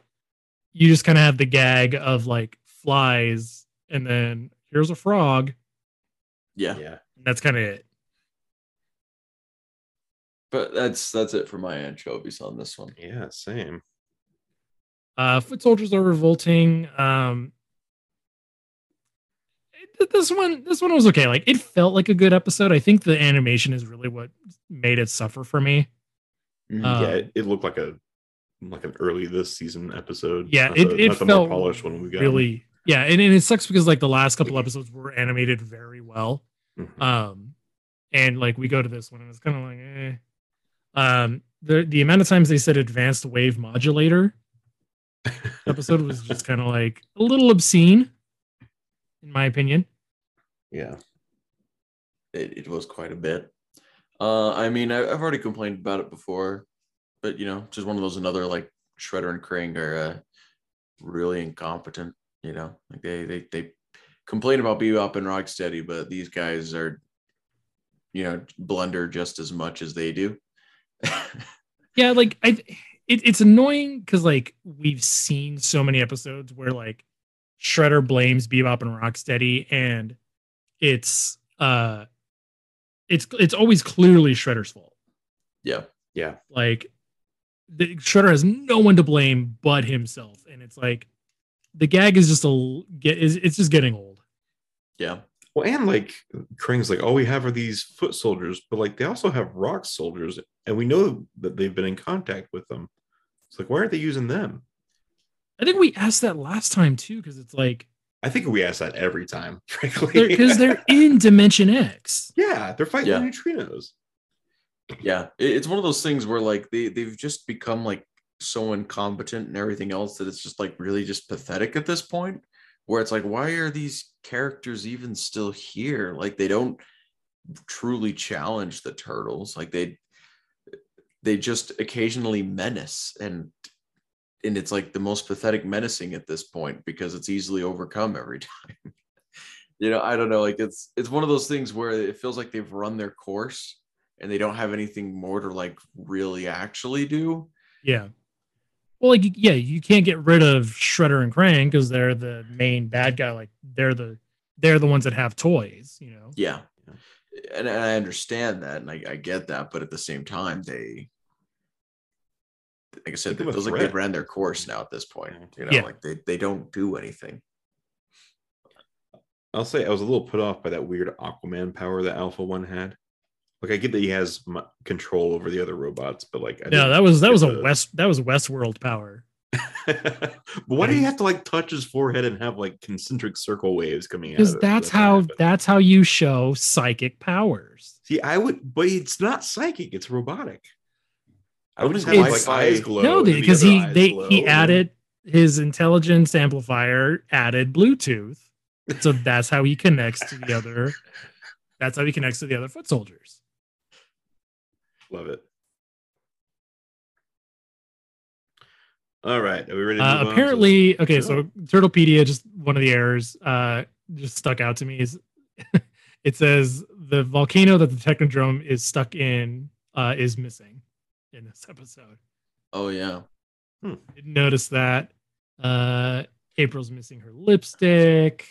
you just kind of have the gag of like flies and then here's a frog yeah, yeah. and that's kind of it. But that's that's it for my anchovies on this one. Yeah, same. Uh, foot soldiers are revolting. Um, it- this one, this one was okay. Like it felt like a good episode. I think the animation is really what made it suffer for me. Mhm. Uh, yeah, it, it looked like a like an early this season episode. Yeah, not it, the, it felt more polished one we got. really. Yeah, and, and it sucks because like the last couple episodes were animated very well. Mhm. Um, and like we go to this one and it's kind of like, eh. Um, the the amount of times they said advanced wave modulator episode was just kind of like a little obscene, in my opinion. Yeah. It, it was quite a bit. Uh, I mean, I, I've already complained about it before, but you know, just one of those another like Shredder and Krang are uh, really incompetent. You know, like they they they complain about Bebop and Rocksteady, but these guys are, you know, blunder just as much as they do. Yeah, like I, it, it's annoying because like we've seen so many episodes where like Shredder blames Bebop and Rocksteady, and it's uh, it's it's always clearly Shredder's fault. yeah, Yeah. Like the Shredder has no one to blame but himself, and it's like the gag is just a get is it's just getting old. yeah, Well, and like Krang's like, all we have are these foot soldiers, but like they also have rock soldiers, and we know that they've been in contact with them. It's like, why aren't they using them? I think we asked that last time too because it's like I think we ask that every time, frankly. because they're, in Dimension X. yeah, they're fighting Yeah. the neutrinos. yeah. It's one of those things where like they they've just become like so incompetent and everything else that it's just like really just pathetic at this point. Where it's like, why are these characters even still here? Like they don't truly challenge the turtles. Like they they just occasionally menace and and it's like the most pathetic menacing at this point because it's easily overcome every time. you know, I don't know. Like it's it's one of those things where it feels like they've run their course and they don't have anything more to like really actually do. Yeah. Well, like yeah, you can't get rid of Shredder and Krang because they're the main bad guy. Like they're the they're the ones that have toys. You know. Yeah. And, and I understand that and I, I get that, but at the same time, they like I said, Think it feels like they've ran their course now at this point. You know, Yeah. like they, they don't do anything. I'll say I was a little put off by that weird Aquaman power that Alpha One had. Like I get that he has m- control over the other robots, but like I No, that was that was a the- West that was Westworld power. but why do you have to like touch his forehead and have like concentric circle waves coming out? Because that's Let how happen? that's how you show psychic powers. See, I would, but it's not psychic; it's robotic. I would just is have Wi-Fi? like eyes glow. no, and the because he they glow, he added his intelligence amplifier added Bluetooth, so that's how he connects to the other. That's how he connects to the other foot soldiers. Love it. All right, are we ready? To Uh, move on to- apparently, okay, Sure. so Turtlepedia, just one of the errors, uh, just stuck out to me is it says the volcano that the Technodrome is stuck in uh, is missing in this episode. Oh yeah. Didn't notice that. Uh, April's missing her lipstick.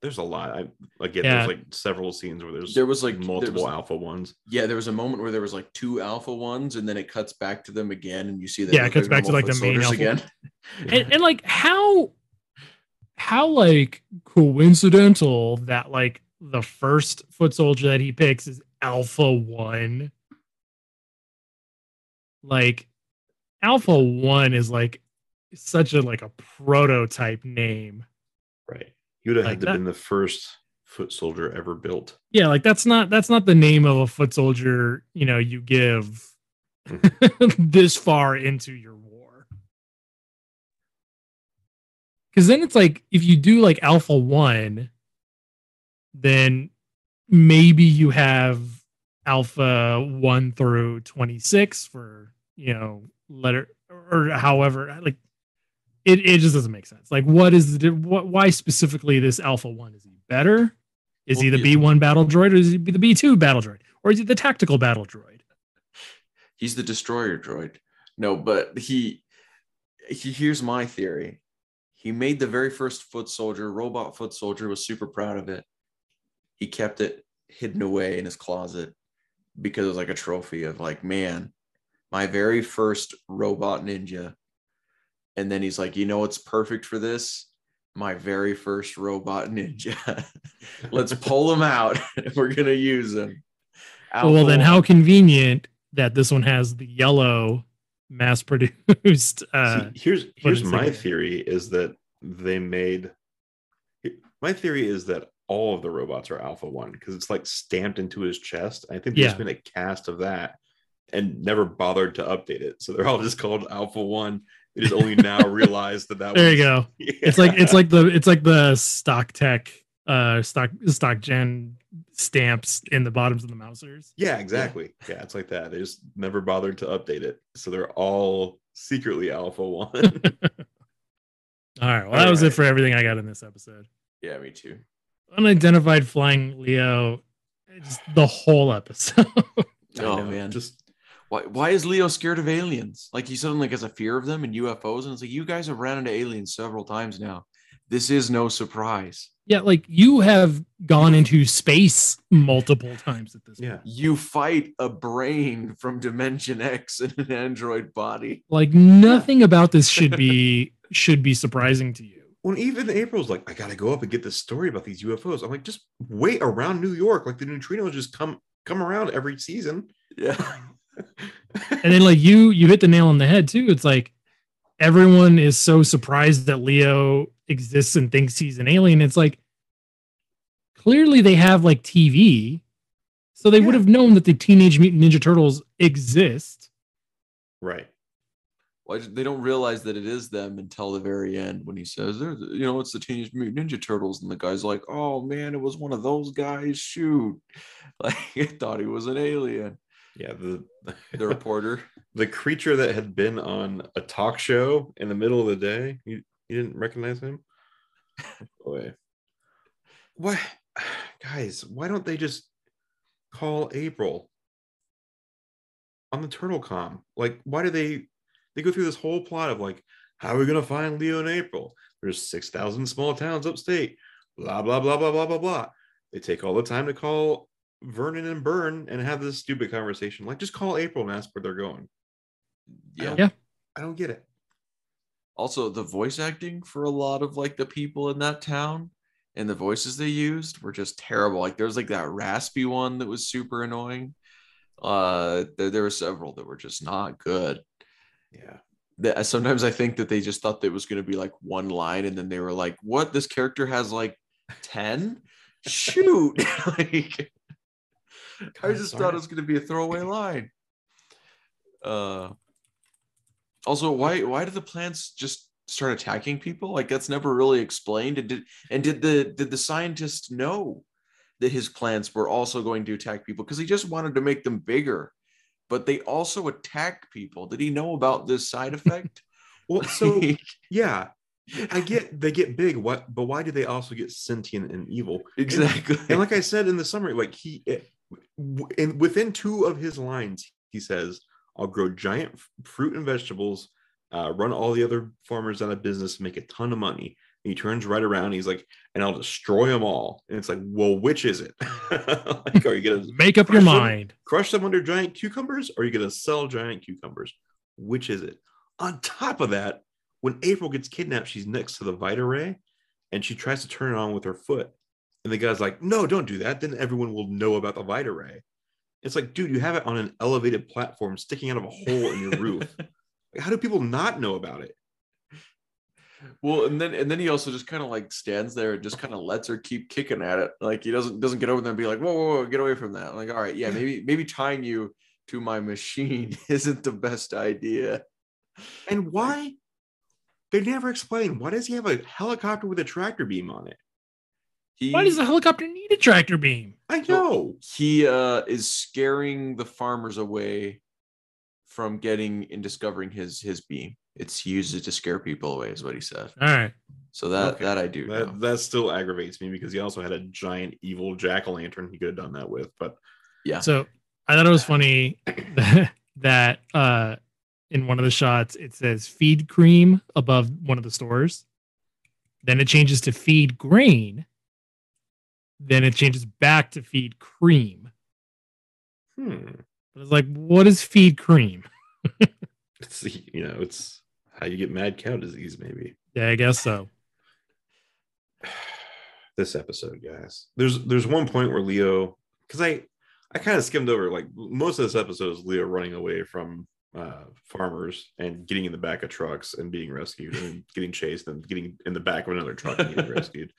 there's a lot. I again, Yeah. there's like several scenes where there's There was like multiple was- alpha ones. Yeah, there was a moment where there was like two alpha ones, and then it cuts back to them again, and you see that Yeah, it they're cuts back to, like, the main alpha. again. And, and like how how like coincidental that like the first foot soldier that he picks is Alpha One. Like Alpha One is like such a like a prototype name. Right. He would have Like had to that- been the first foot soldier ever built. Yeah, like that's not that's not the name of a foot soldier, you know, you give mm-hmm. this far into your war. Cause then it's like if you do like alpha one, then maybe you have alpha one through 26 for you know letter or however like it, it just doesn't make sense like what is the what why specifically this alpha one is he better is he the yeah. b1 battle droid or is he the b2 battle droid or is he the tactical battle droid He's the destroyer droid. No, but he, he here's my theory. He made the very first foot soldier, robot foot soldier, was super proud of it. He kept it hidden away in his closet because it was like a trophy of like, man, my very first robot ninja. And then he's like, you know what's perfect for this? My very first robot ninja. Let's pull him out. We're gonna use him. well then how convenient that this one has the yellow mass produced uh See, here's here's my again? theory is that they made my theory is that all of the robots are alpha one because it's like stamped into his chest. I think they just Yeah. made a cast of that and never bothered to update it. So they're all just called alpha one. They just only now realized that that was. There was, you go. It's like it's like the it's like the stock tech uh stock stock gen stamps in the bottoms of the mousers. Yeah, exactly. Yeah. it's like that. They just never bothered to update it. So they're all secretly alpha one. All right. Well, that was it for everything I got in this episode. Yeah, me too. Unidentified flying Leo, just the whole episode. Oh know, man, Just why why is Leo scared of aliens? Like he suddenly has a fear of them and UFOs, and it's like you guys have ran into aliens several times now. This is no surprise. yeah, like you have gone into space multiple times at this. yeah. point. You fight a brain from Dimension X in an android body. Like nothing about this should be should be surprising to you. When even April's like, I gotta go up and get this story about these UFOs. I'm like, just wait around New York. Like the neutrinos just come come around every season. Yeah. and then like you you hit the nail on the head too it's like everyone is so surprised that leo exists and thinks he's an alien it's like clearly they have like tv so they would have known that the teenage mutant ninja turtles exist Right. Why they don't realize that it is them until the very end when he says, "There's, you know, it's the Teenage Mutant Ninja Turtles," and the guy's like, "Oh man, it was one of those guys." Shoot, like I thought he was an alien. Yeah. The The reporter. the creature that had been on a talk show in the middle of the day. You you didn't recognize him? Boy. What guys, why don't they just call April on the turtle com? Like, why do they they go through this whole plot of like, how are we gonna find Leo and April? There's six thousand small towns upstate, blah blah blah blah blah blah blah. They take all the time to call Vernon and Burne and have this stupid conversation. Like, just call April and ask where they're going. Yeah. Yeah. I don't get it. Also, the voice acting for a lot of like the people in that town and the voices they used were just terrible. Like there's like that raspy one that was super annoying. Uh, there, there were several that were just not good. Yeah. that sometimes I think that they just thought that it was going to be like one line, and then they were like, "What? This character has like ten? Shoot!" like, I just thought it was going to be a throwaway line. Uh, also, why why did the plants just start attacking people? Like that's never really explained. And did and did the did the scientist know that his plants were also going to attack people because he just wanted to make them bigger? But they also attack people. Did he know about this side effect? Well, so yeah, I get they get big. What? But why do they also get sentient and evil? exactly. And like I said in the summary, like he, and within two of his lines, he says, "I'll grow giant fruit and vegetables, uh, run all the other farmers out of business, make a ton of money." And he turns right around. He's like, "And I'll destroy them all." And it's like, well, which is it? like, are you gonna make up your them- mind crush them under giant cucumbers, or are you gonna sell giant cucumbers? Which is it? On top of that, when April gets kidnapped, she's next to the Vita Ray, and she tries to turn it on with her foot. And the guy's like, "No, don't do that. Then everyone will know about the Vita Ray." It's like, dude, you have it on an elevated platform sticking out of a hole in your roof. Like, how do people not know about it? Well, and then and then he also just kind of like stands there and just kind of lets her keep kicking at it. Like he doesn't doesn't get over there and be like, whoa, whoa, whoa, get away from that. I'm like, all right, yeah, maybe maybe tying you to my machine isn't the best idea. And why? They never explain. Why does he have a helicopter with a tractor beam on it? He why does the helicopter need a tractor beam I know. he uh is scaring the farmers away from getting and discovering his his beam. It's he uses it to scare people away, is what he said. all right So that Okay. that I do know. That, that still aggravates me because he also had a giant evil jack o' lantern he could have done that with. But Yeah. So I thought it was funny that, that uh, in one of the shots it says feed cream above one of the stores. Then it changes to feed grain. Then it changes back to feed cream. hmm, But it's like, what is feed cream? it's you know, it's how you get mad cow disease, maybe. Yeah, I guess so. This episode, guys. There's there's one point where Leo, because I I kind of skimmed over like most of this episode is Leo running away from uh farmers and getting in the back of trucks and being rescued and getting chased and getting in the back of another truck and getting rescued.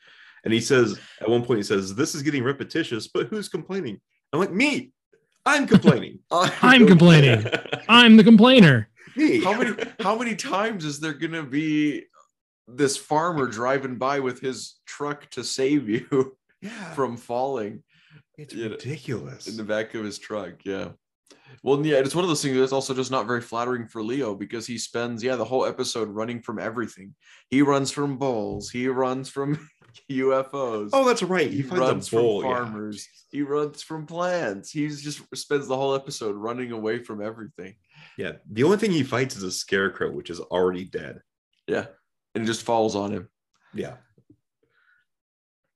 And he says at one point he says, This is getting repetitious, but who's complaining? I'm like, me. I'm complaining. I'm complaining. I'm the complainer. Me. How many how many times is there gonna be this farmer driving by with his truck to save you yeah, from falling it's you know, ridiculous. in the back of his truck? Yeah. Well, yeah, it's one of those things that's also just not very flattering for Leo because he spends, yeah, the whole episode running from everything. He runs from bulls, he runs from UFOs. oh, that's right. he, He runs from yeah. farmers. He runs from plants. He just spends the whole episode running away from everything. Yeah, the only thing he fights is a scarecrow, which is already dead. Yeah, and it just falls on him. Yeah,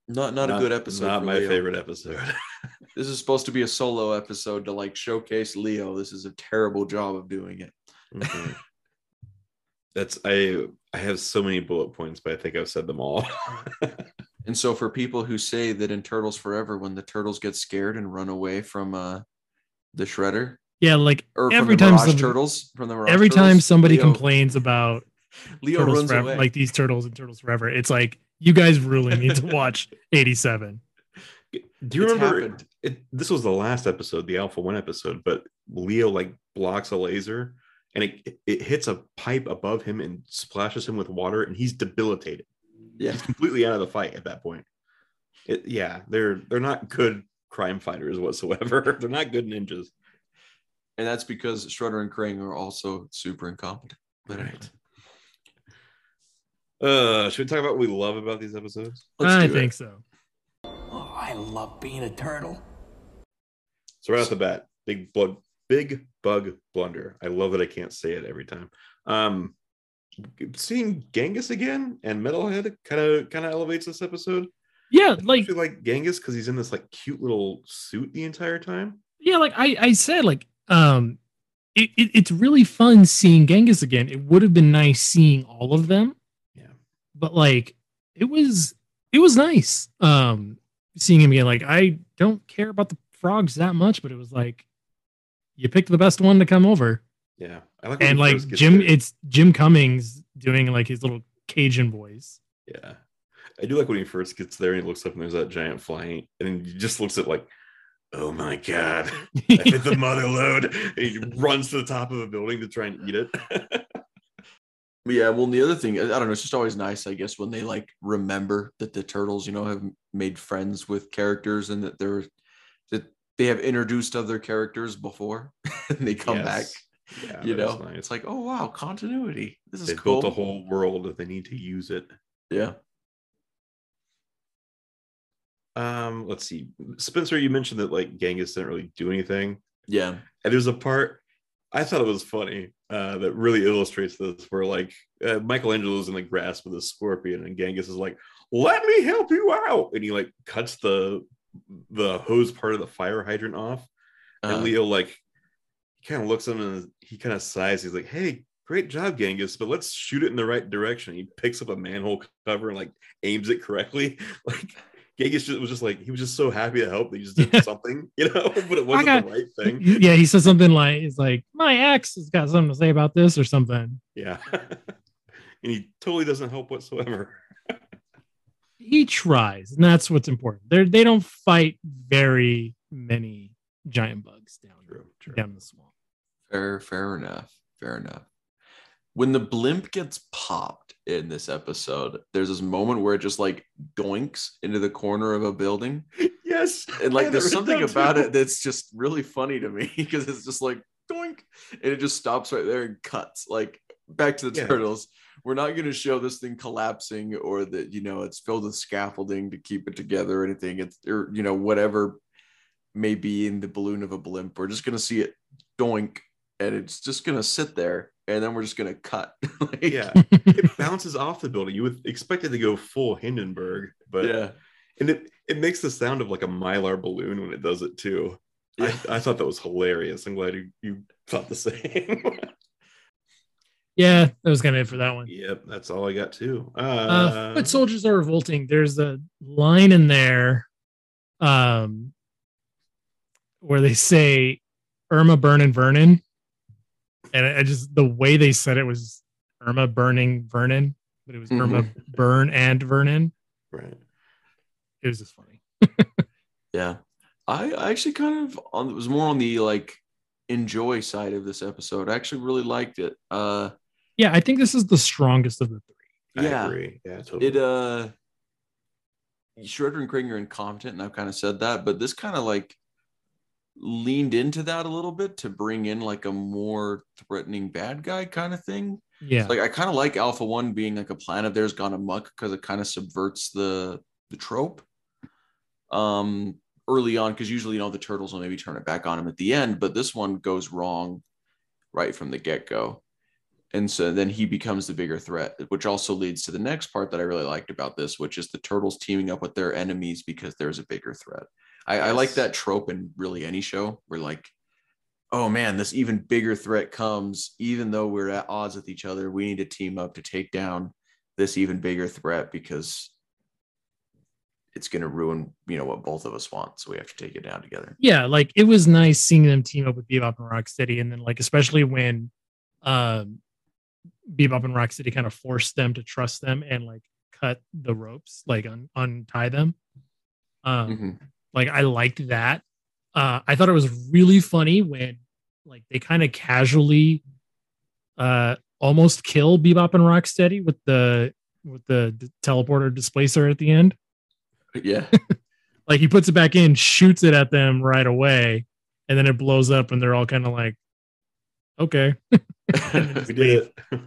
Not not, a good episode. Not my Leo. favorite episode. This is supposed to be a solo episode to like showcase Leo. This is a terrible job of doing it. Mhm. That's I. I have so many bullet points, but I think I've said them all. And so for people who say that in Turtles Forever, when the turtles get scared and run away from uh the shredder Yeah, like or every time Mirage somebody, turtles from the Mirage every time somebody Leo, complains about Leo turtles runs forever, away. like these turtles and turtles forever, it's like you guys really need to watch 87. Do you It's remember? happened. It, this was the last episode, the Alpha One episode, but Leo like blocks a laser, and it it hits a pipe above him and splashes him with water, and he's debilitated. yeah. He's completely out of the fight at that point. It, yeah, they're they're not good crime fighters whatsoever. they're not good ninjas. And that's because Shredder and Krang are also super incompetent. But anyway, Uh, should we talk about what we love about these episodes? let's I think it. so. Oh, I love being a turtle. So right off the bat, big blood, big bug blunder. I love that I can't say it every time. Um, seeing Genghis again and Metalhead kind of kind of elevates this episode. Yeah, like feel like Genghis because he's in this like cute little suit the entire time. yeah, like I I said, like um, it, it it's really fun seeing Genghis again. It would have been nice seeing all of them. Yeah. but like it was it was nice um seeing him again like i don't care about the frogs that much but it was like you picked the best one to come over Yeah, I like and like jim there. it's jim cummings doing like his little cajun voice Yeah, I do like when he first gets there and he looks up and there's that giant flying, and he just looks at like, oh my god, I hit the mother load. He runs to the top of a building to try and eat it. But yeah, well, and the other thing, I don't know, it's just always nice, I guess, when they like remember that the turtles, you know, have made friends with characters and that they're that they have introduced other characters before and they come back. Yeah, you know, nice. it's like, oh wow, continuity. This is they cool. built a whole world if they need to use it. yeah. Um, let's see, Spencer, you mentioned that like Genghis didn't really do anything, Yeah. and there's a part I thought it was funny uh, that really illustrates this, where like uh, Michelangelo's in the grasp of a scorpion, and Genghis is like, "Let me help you out," and he like cuts the the hose part of the fire hydrant off, and Uh, Leo like kind of looks at him and he kind of sighs. He's like, "Hey, great job, Genghis, but let's shoot it in the right direction." He picks up a manhole cover and like aims it correctly. Like Genghis just, was just like he was just so happy to help that he just did Yeah. something, you know, but it wasn't got- the right thing. yeah he said something like it's like my ex has got something to say about this or something Yeah, and he totally doesn't help whatsoever. He tries and that's what's important they they don't fight very many giant bugs down True, true. down the swamp fair, fair enough. Fair enough. When the blimp gets popped in this episode, there's this moment where it just like doinks into the corner of a building. Yes, and like I there's something about too. it that's just really funny to me because it's just like doink and it just stops right there and cuts like back to the Yeah. turtles we're not going to show this thing collapsing or that you know it's filled with scaffolding to keep it together or anything it's or you know whatever may be in the balloon of a blimp we're just going to see it doink and it's just going to sit there and then we're just going to cut Like, Yeah, it bounces off the building. You would expect it to go full Hindenburg, but yeah and it it makes the sound of like a mylar balloon when it does it too. Yeah. I, I thought that was hilarious. I'm glad you, you thought the same. Yeah that was kind of it for that one yep, that's all I got too. Uh, uh, foot soldiers are revolting. There's a line in there, um, where they say Irma burning Vernon, and I I just the way they said it was Irma burning Vernon, but it was Irma Burne and Vernon. right. It was just funny. Yeah. I, I actually kind of on it was more on the like enjoy side of this episode. I actually really liked it. Uh, Yeah, I think this is the strongest of the three. I yeah, agree. Yeah, totally. it uh, Shredder and Krieger are incompetent, and I've kind of said that, but this kind of like leaned into that a little bit to bring in like a more threatening bad guy kind of thing. Yeah. Like I kind of like Alpha One being like a plan of theirs gone amok because it kind of subverts the the trope. Um, early on, because usually you know the turtles will maybe turn it back on him at the end, but this one goes wrong right from the get go, and so then he becomes the bigger threat, which also leads to the next part that I really liked about this, which is the turtles teaming up with their enemies because there's a bigger threat. I, I like that trope in really any show where like oh man, this even bigger threat comes, even though we're at odds with each other. We need to team up to take down this even bigger threat because it's going to ruin, you know, what both of us want. So we have to take it down together. yeah, like it was nice seeing them team up with Bebop and Rocksteady, and then like especially when um Bebop and Rocksteady kind of forced them to trust them and like cut the ropes, like un- untie them. Um, Mhm. like I liked that. Uh, I thought it was really funny when like they kind of casually uh almost kill Bebop and Rocksteady with the with the d- teleporter displacer at the end. Yeah. Like he puts it back in, shoots it at them right away, and then it blows up, and they're all kind of like, "Okay." And just we did it.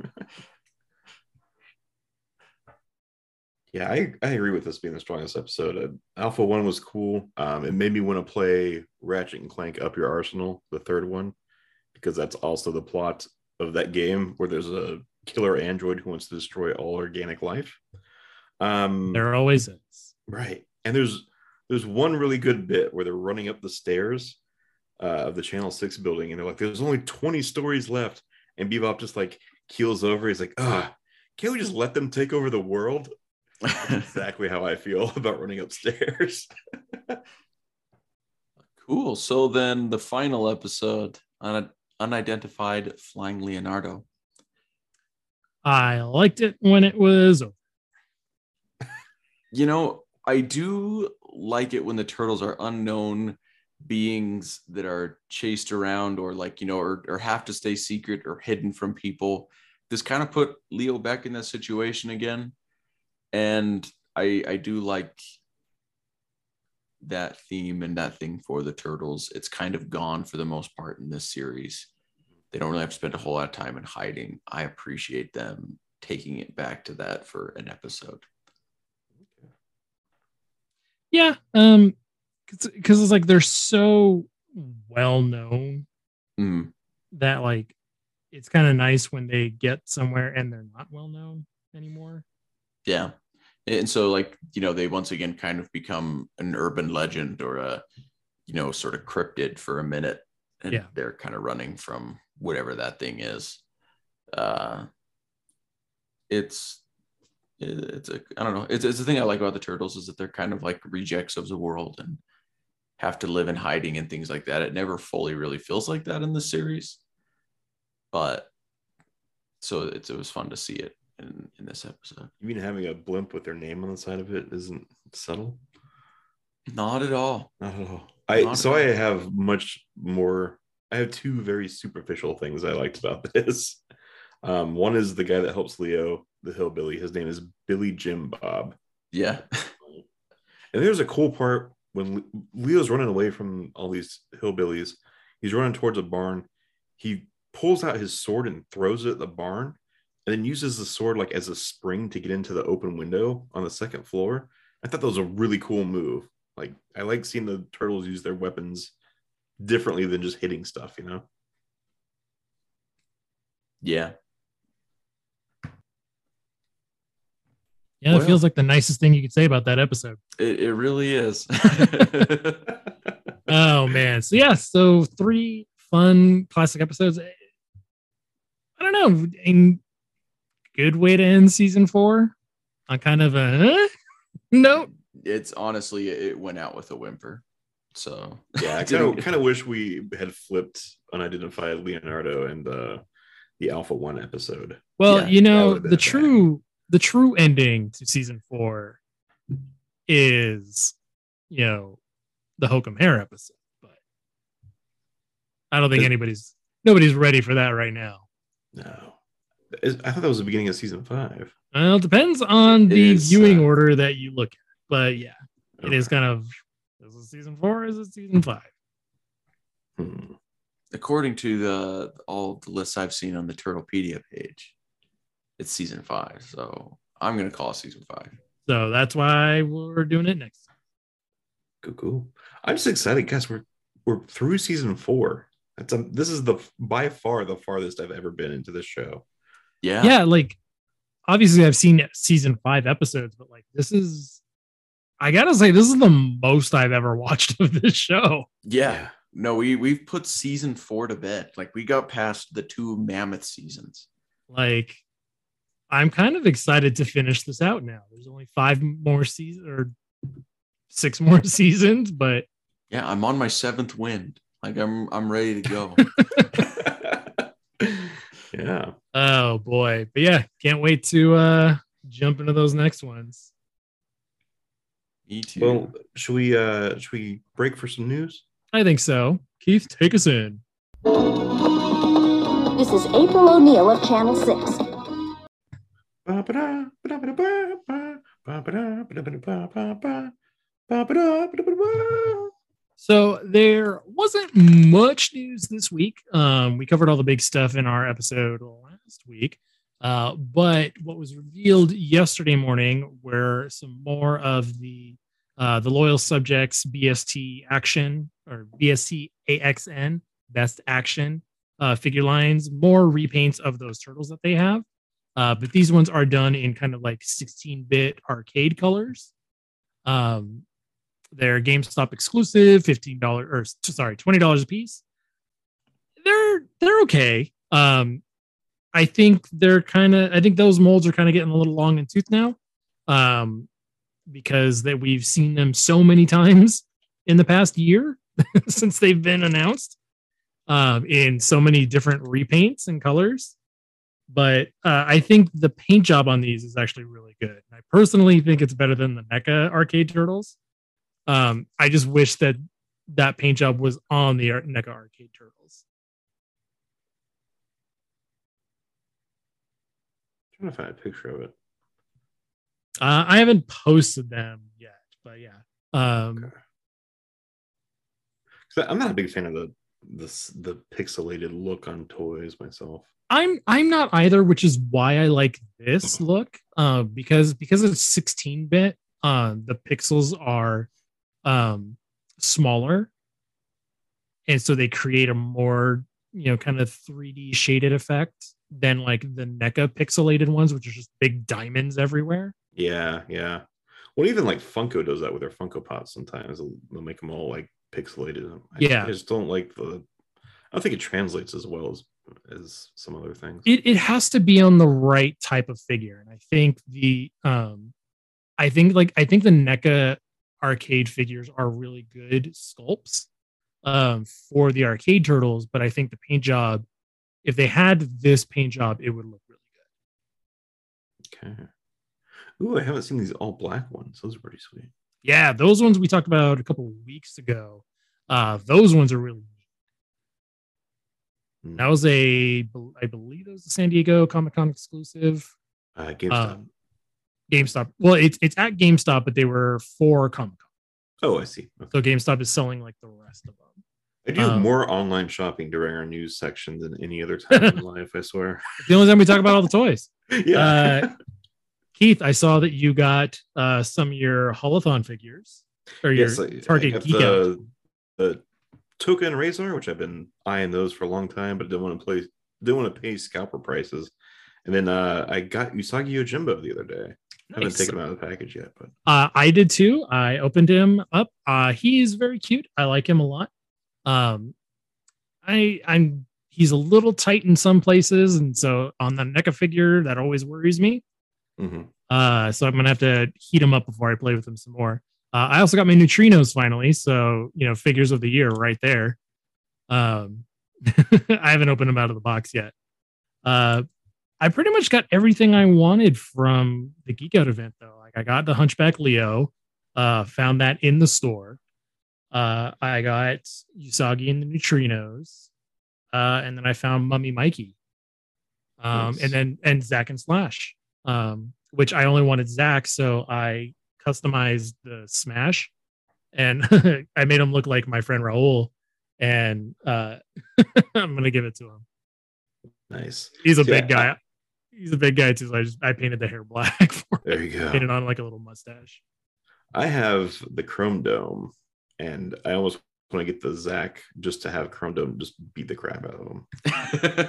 yeah, I, I agree with this being the strongest episode. Uh, Alpha One was cool. Um, it made me want to play Ratchet and Clank Up Your Arsenal, the third one, because that's also the plot of that game where there's a killer android who wants to destroy all organic life. Um, There always is. Right. And there's there's one really good bit where they're running up the stairs uh, of the Channel Six building, and they're like, "There's only 20 stories left," and Bebop just like keels over. He's like, "Ah, can't we just let them take over the world?" That's exactly how I feel about running upstairs. cool. So then the final episode, un- unidentified flying Leonardo. I liked it when it was. over. You know, I do like it when the turtles are unknown beings that are chased around or like, you know, or, or have to stay secret or hidden from people. This kind of put Leo back in that situation again. And I I do like that theme and that thing for the turtles. It's kind of gone for the most part in this series. They don't really have to spend a whole lot of time in hiding. I appreciate them taking it back to that for an episode. Yeah, um, because it's like they're so well known Mm. that like it's kind of nice when they get somewhere and they're not well known anymore. Yeah. And so like, you know, they once again kind of become an urban legend or a, you know, sort of cryptid for a minute. And Yeah. they're kind of running from whatever that thing is. Uh it's it's a I don't know. It's it's the thing I like about the turtles is that they're kind of like rejects of the world and have to live in hiding and things like that. It never fully really feels like that in the series. But so it's it was fun to see it in, in this episode. You mean having a blimp with their name on the side of it isn't subtle? Not at all. Not at all. I Not so I have much more. I have two very superficial things I liked about this. Um, one is the guy that helps Leo, the hillbilly. His name is Billy Jim Bob. Yeah. And there's a cool part when Leo's running away from all these hillbillies. He's running towards a barn. He pulls out his sword and throws it at the barn, and then uses the sword like as a spring to get into the open window on the second floor. I thought that was a really cool move. Like I like seeing the turtles use their weapons differently than just hitting stuff, you know. Yeah. Yeah, it Well- feels like the nicest thing you could say about that episode. It, it really is. Oh man. So yeah, so three fun classic episodes. I don't know, a good way to end season four on kind of a huh? note. it's honestly, it went out with a whimper. So yeah, I kind of kind of wish we had flipped unidentified Leonardo and the the Alpha One episode. Well, Yeah, you know, the a thing. true the true ending to season four is, you know, the Hokum Hair episode. But I don't think Is- anybody's nobody's ready for that right now. No. I thought that was the beginning of season five. Well, it depends on the is, viewing uh, order that you look at. But yeah, it is kind of is it season four? Is it season five? Hmm. According to the all the lists I've seen on the Turtlepedia page, it's season five. So I'm gonna call it season five. So that's why we're doing it next. Cool, cool. I'm just excited, guys. We're we're through season four. That's um, this is the by far the farthest I've ever been into this show. Yeah. Yeah, like obviously I've seen season five episodes, but like this is I gotta say, this is the most I've ever watched of this show. Yeah. No, we we've put season four to bed. Like we got past the two mammoth seasons. Like I'm kind of excited to finish this out now. There's only five more seasons or six more seasons, but Yeah, I'm on my seventh wind. Like I'm I'm ready to go. yeah. oh boy. But yeah, can't wait to uh jump into those next ones. Me too. Well, should we uh should we break for some news? I think so. Keith, take us in. This is April O'Neill of Channel 6. So there wasn't much news this week. Um, we covered all the big stuff in our episode last week. Uh, but what was revealed yesterday morning were some more of the uh, the loyal subjects BST action or BST AXN best action uh, figure lines, more repaints of those turtles that they have. Uh, but these ones are done in kind of like 16-bit arcade colors. Um, they're GameStop exclusive, fifteen dollars or sorry, twenty dollars a piece. They're they're okay. Um, I think they're kind of. I think those molds are kind of getting a little long in tooth now, um, because that we've seen them so many times in the past year since they've been announced, um, in so many different repaints and colors. But uh, I think the paint job on these is actually really good. I personally think it's better than the NECA arcade turtles. Um, I just wish that that paint job was on the NECA arcade turtles. trying to find a picture of it. Uh, I haven't posted them yet, but yeah. Um, Okay. I'm not a big fan of the this the pixelated look on toys myself. I'm I'm not either, which is why I like this look. Uh, because because it's 16 bit, uh, the pixels are um smaller, and so they create a more you know kind of 3D shaded effect than like the NECA pixelated ones, which are just big diamonds everywhere. Yeah, yeah. Well, even like Funko does that with their Funko Pops. Sometimes they'll, they'll make them all like pixelated. I just- Yeah. I just don't like the. I don't think it translates as well as as some other things. it, it has to be on the right type of figure and i think the um i think like i think the NECA arcade figures are really good sculpts um for the arcade turtles but i think the paint job if they had this paint job it would look really good Okay. Ooh, I haven't seen these all black ones. Those are pretty sweet. yeah those ones we talked about a couple of weeks ago uh those ones are really Hmm. that was a i believe it was a san diego comic-con exclusive Uh, GameStop. um, GameStop. Well, it's it's at GameStop, but they were for Comic Con. oh, I see. Okay. So GameStop is selling like the rest of them. I do um, more online shopping during our news section than any other time in life. I swear. The only time we talk about all the toys. yeah. Keith, I saw that you got uh, some of your Holothon figures or your yes, I, I Target got Geek Out. the, the and Rahzar, which I've been eyeing those for a long time, but didn't want to play, didn't want to pay scalper prices. And then uh, I got Usagi Yojimbo the other day. I haven't taken him out of the package yet, but Uh, I did too. I opened him up. Uh, he's very cute. I like him a lot. Um, I I'm he's a little tight in some places, and so on the NECA figure that always worries me. mhm. Uh, so I'm gonna have to heat him up before I play with him some more. Uh, I also got my neutrinos finally, so you know, figures of the year right there. Um, I haven't opened them out of the box yet. Uh, I pretty much got everything I wanted from the Geek Out event, though. Like I got the Hunchback Leo, uh, found that in the store. Uh, I got Usagi and the neutrinos. uh, and then I found Mummy Mikey, um, Nice. and then and Zach and Slash, um, which I only wanted Zach, so I customized the Smash, and I made him look like my friend Raul, and uh, I'm gonna give it to him. Nice. He's a Yeah, big guy. He's a big guy too. So I just I painted the hair black for. There you go. Painted on like a little mustache. I have the Chrome Dome, and I almost want to get the Zach just to have Chrome Dome just beat the crap out of him.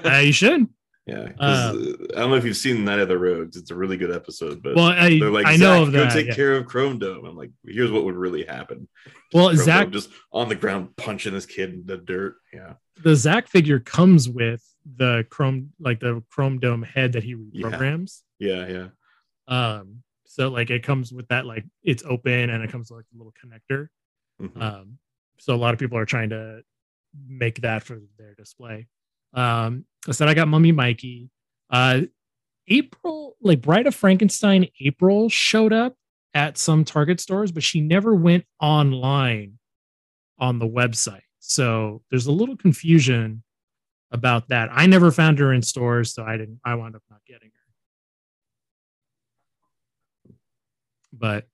Uh, you should. Yeah, 'cause, uh, I don't know if you've seen Night of the Rogues. It's a really good episode, but Well, I they're like, I know "Zach, of go take yeah. care of Chrome Dome. I'm like, here's what would really happen. Well, Chrome Zach, Dome just on the ground punching this kid in the dirt. Yeah, the Zach figure comes with the Chrome, like the Chrome Dome head that he reprograms. yeah, yeah. Um, so like it comes with that, like it's open and it comes with like a little connector. Mhm. Um, so a lot of people are trying to make that for their display. Um, I said I got Mummy Mikey. Uh, April, like Bride of Frankenstein, April showed up at some Target stores, but she never went online on the website. So there's a little confusion about that. I never found her in stores, so I didn't. I wound up not getting her. But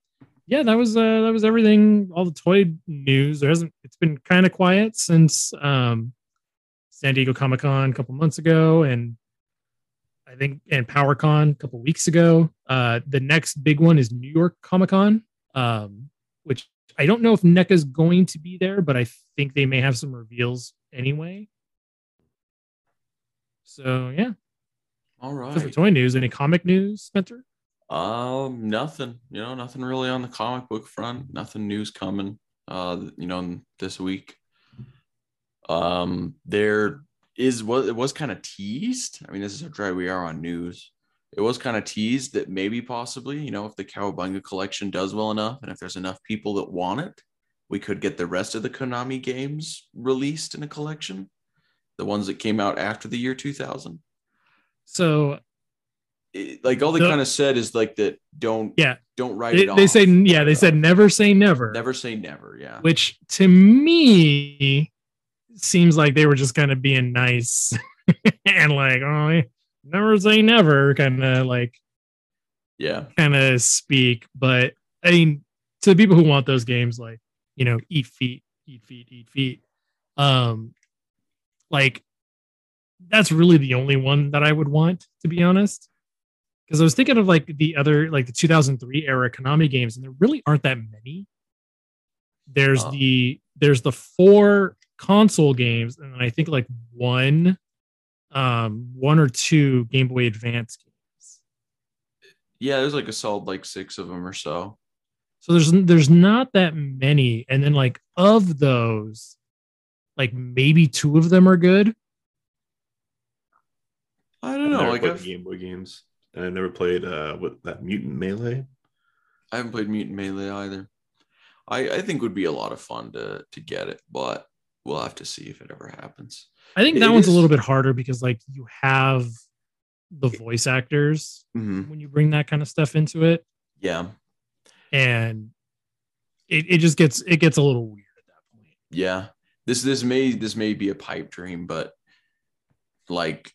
yeah, that was uh, that was everything. All the toy news. There hasn't. It's been kind of quiet since um, San Diego Comic Con a couple months ago, and I think and PowerCon a couple weeks ago. Uh, the next big one is New York Comic Con, um, which I don't know if NECA's going to be there, but I think they may have some reveals anyway. So yeah, All right. for toy news. Any comic news, Spencer? Um, nothing. You know, nothing really on the comic book front. Nothing news coming. Uh, you know, this week. Um, there is what it was kind of teased. I mean, this is how dry we are on news. It was kind of teased that maybe possibly, you know, if the Cowabunga collection does well enough, and if there's enough people that want it, we could get the rest of the Konami games released in a collection. The ones that came out after the year 2000 So it- like all they The- kind of said is like that don't Yeah. don't write it off. they say yeah, they said never say never. never say never yeah which to me seems like they were just kind of being nice and like oh never say never kind of like yeah. kind of speak. But i mean to the people who want those games like you know eat feet eat feet eat feet um like that's really the only one that i would want to be honest. Because i was thinking of like the other like the 2003 era konami games and there really aren't that many. There's Oh. the there's the four console games and then i think like one um one or two game boy advance games. Yeah there's like a solid like six of them or so. So there's there's not that many and then like of those like maybe two of them are good. I don't know never like played I've, Game Boy games, and I've never played uh what that Mutant Melee. I haven't played mutant melee either. I i think would be a lot of fun to to get it but we'll have to see if it ever happens i think It that one's a little bit harder because like you have the voice actors Mhm. when you bring that kind of stuff into it yeah and it, it just gets it gets a little weird at that point yeah this this may this may be a pipe dream but like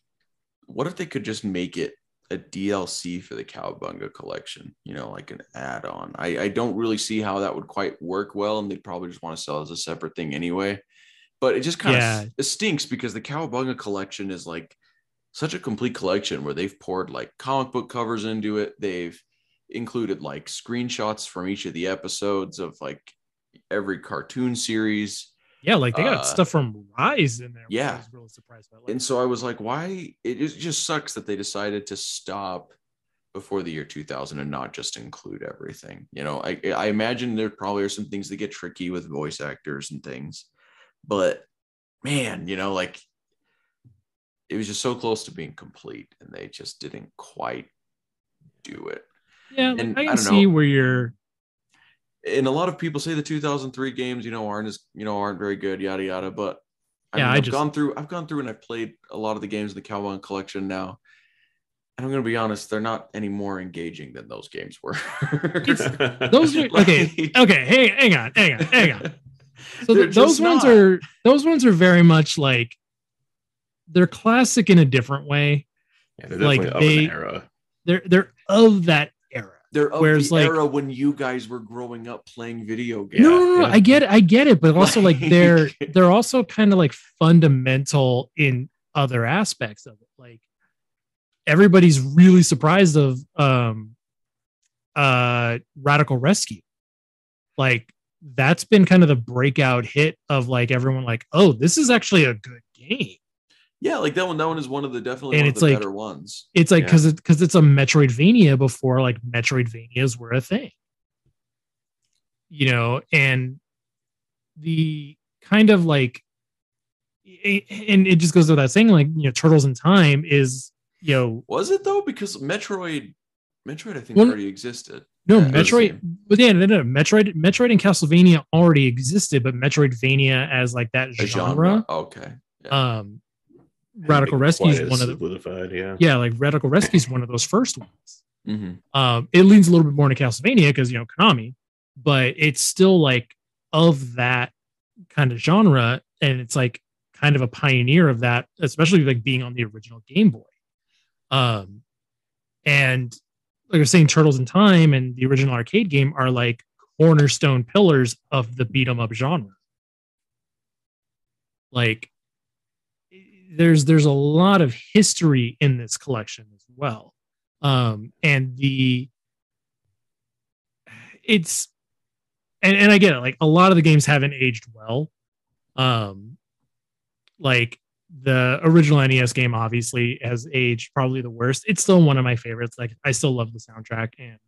what if they could just make it a DLC for the Cowabunga collection, you know, like an add-on. I, I don't really see how that would quite work well, and they'd probably just want to sell it as a separate thing anyway. But it just kind Yeah. of it stinks because the Cowabunga collection is like such a complete collection where they've poured like comic book covers into it. They've included like screenshots from each of the episodes of like every cartoon series. yeah like they got Uh, stuff from rise in there yeah. i was really surprised about And so I was like, why? It just sucks that they decided to stop before the year 2000 and not just include everything. You know, I, I imagine there probably are some things that get tricky with voice actors and things, but man, you know, like it was just so close to being complete and they just didn't quite do it. yeah and i I can don't see know. where you're And a lot of people say the 2003 games, you know, aren't as, you know, aren't very good, yada, yada. But I Yeah, mean, I I've just- gone through, I've gone through and I've played a lot of the games in the Cowabunga collection now. And I'm going to be honest, they're not any more engaging than those games were. those are okay okay hey hang on hang on hang on so th- those just ones not. are those ones are very much like they're classic in a different way. Yeah, they're Like, definitely of they- an era. They're they're of that era. They're of Whereas, the like- era when you guys were growing up playing video games. no, no, no, no, yeah. I get it, I get it, but also like Like- they're they're also kind of like fundamental in other aspects of it. Like everybody's really surprised of um uh Radical Rescue. Like that's been kind of the breakout hit of like everyone like, oh, this is actually a good game. Yeah, like that one. That one is one of the definitely And it's like- better ones. It's like Yeah. because because it's a Metroidvania before like Metroidvanias were a thing. You know, and the kind of like and it just goes without saying, like, you know, Turtles in Time is, you know, Was it though? Because Metroid, Metroid, I think Well, already existed. No, Yeah, Metroid, but yeah, no, no, Metroid, Metroid and Castlevania already existed, but Metroidvania as like that A genre, Okay. um, Radical Rescue is quite one of the, solidified, yeah. yeah, like Radical Rescue is one of those first ones. hmm Um, it leans a little bit more into Castlevania because you know Konami, but it's still like of that kind of genre, and it's like kind of a pioneer of that, especially like being on the original Game Boy. Um, and like was saying, Turtles in Time and the original arcade game are like cornerstone pillars of the beat 'em up genre. Like, there's there's a lot of history in this collection as well um and the it's and, and i get it like a lot of the games haven't aged well um like the original nes game obviously has aged probably the worst. It's still one of my favorites. Like i still love the soundtrack and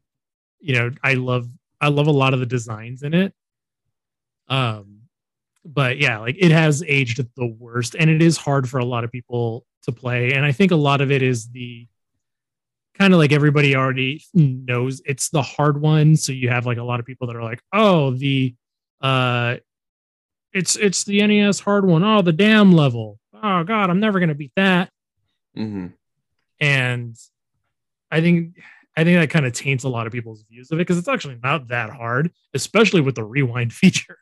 you know i love i love a lot of the designs in it. Um but yeah like it has aged the worst and it is hard for a lot of people to play. And i think a lot of it is the kind of like everybody already knows it's the hard one. So you have like a lot of people that are like oh the uh it's it's the nes hard one. Oh the damn level oh god i'm never gonna beat that hmm and i think i think that kind of taints a lot of people's views of it because it's actually not that hard especially with the rewind feature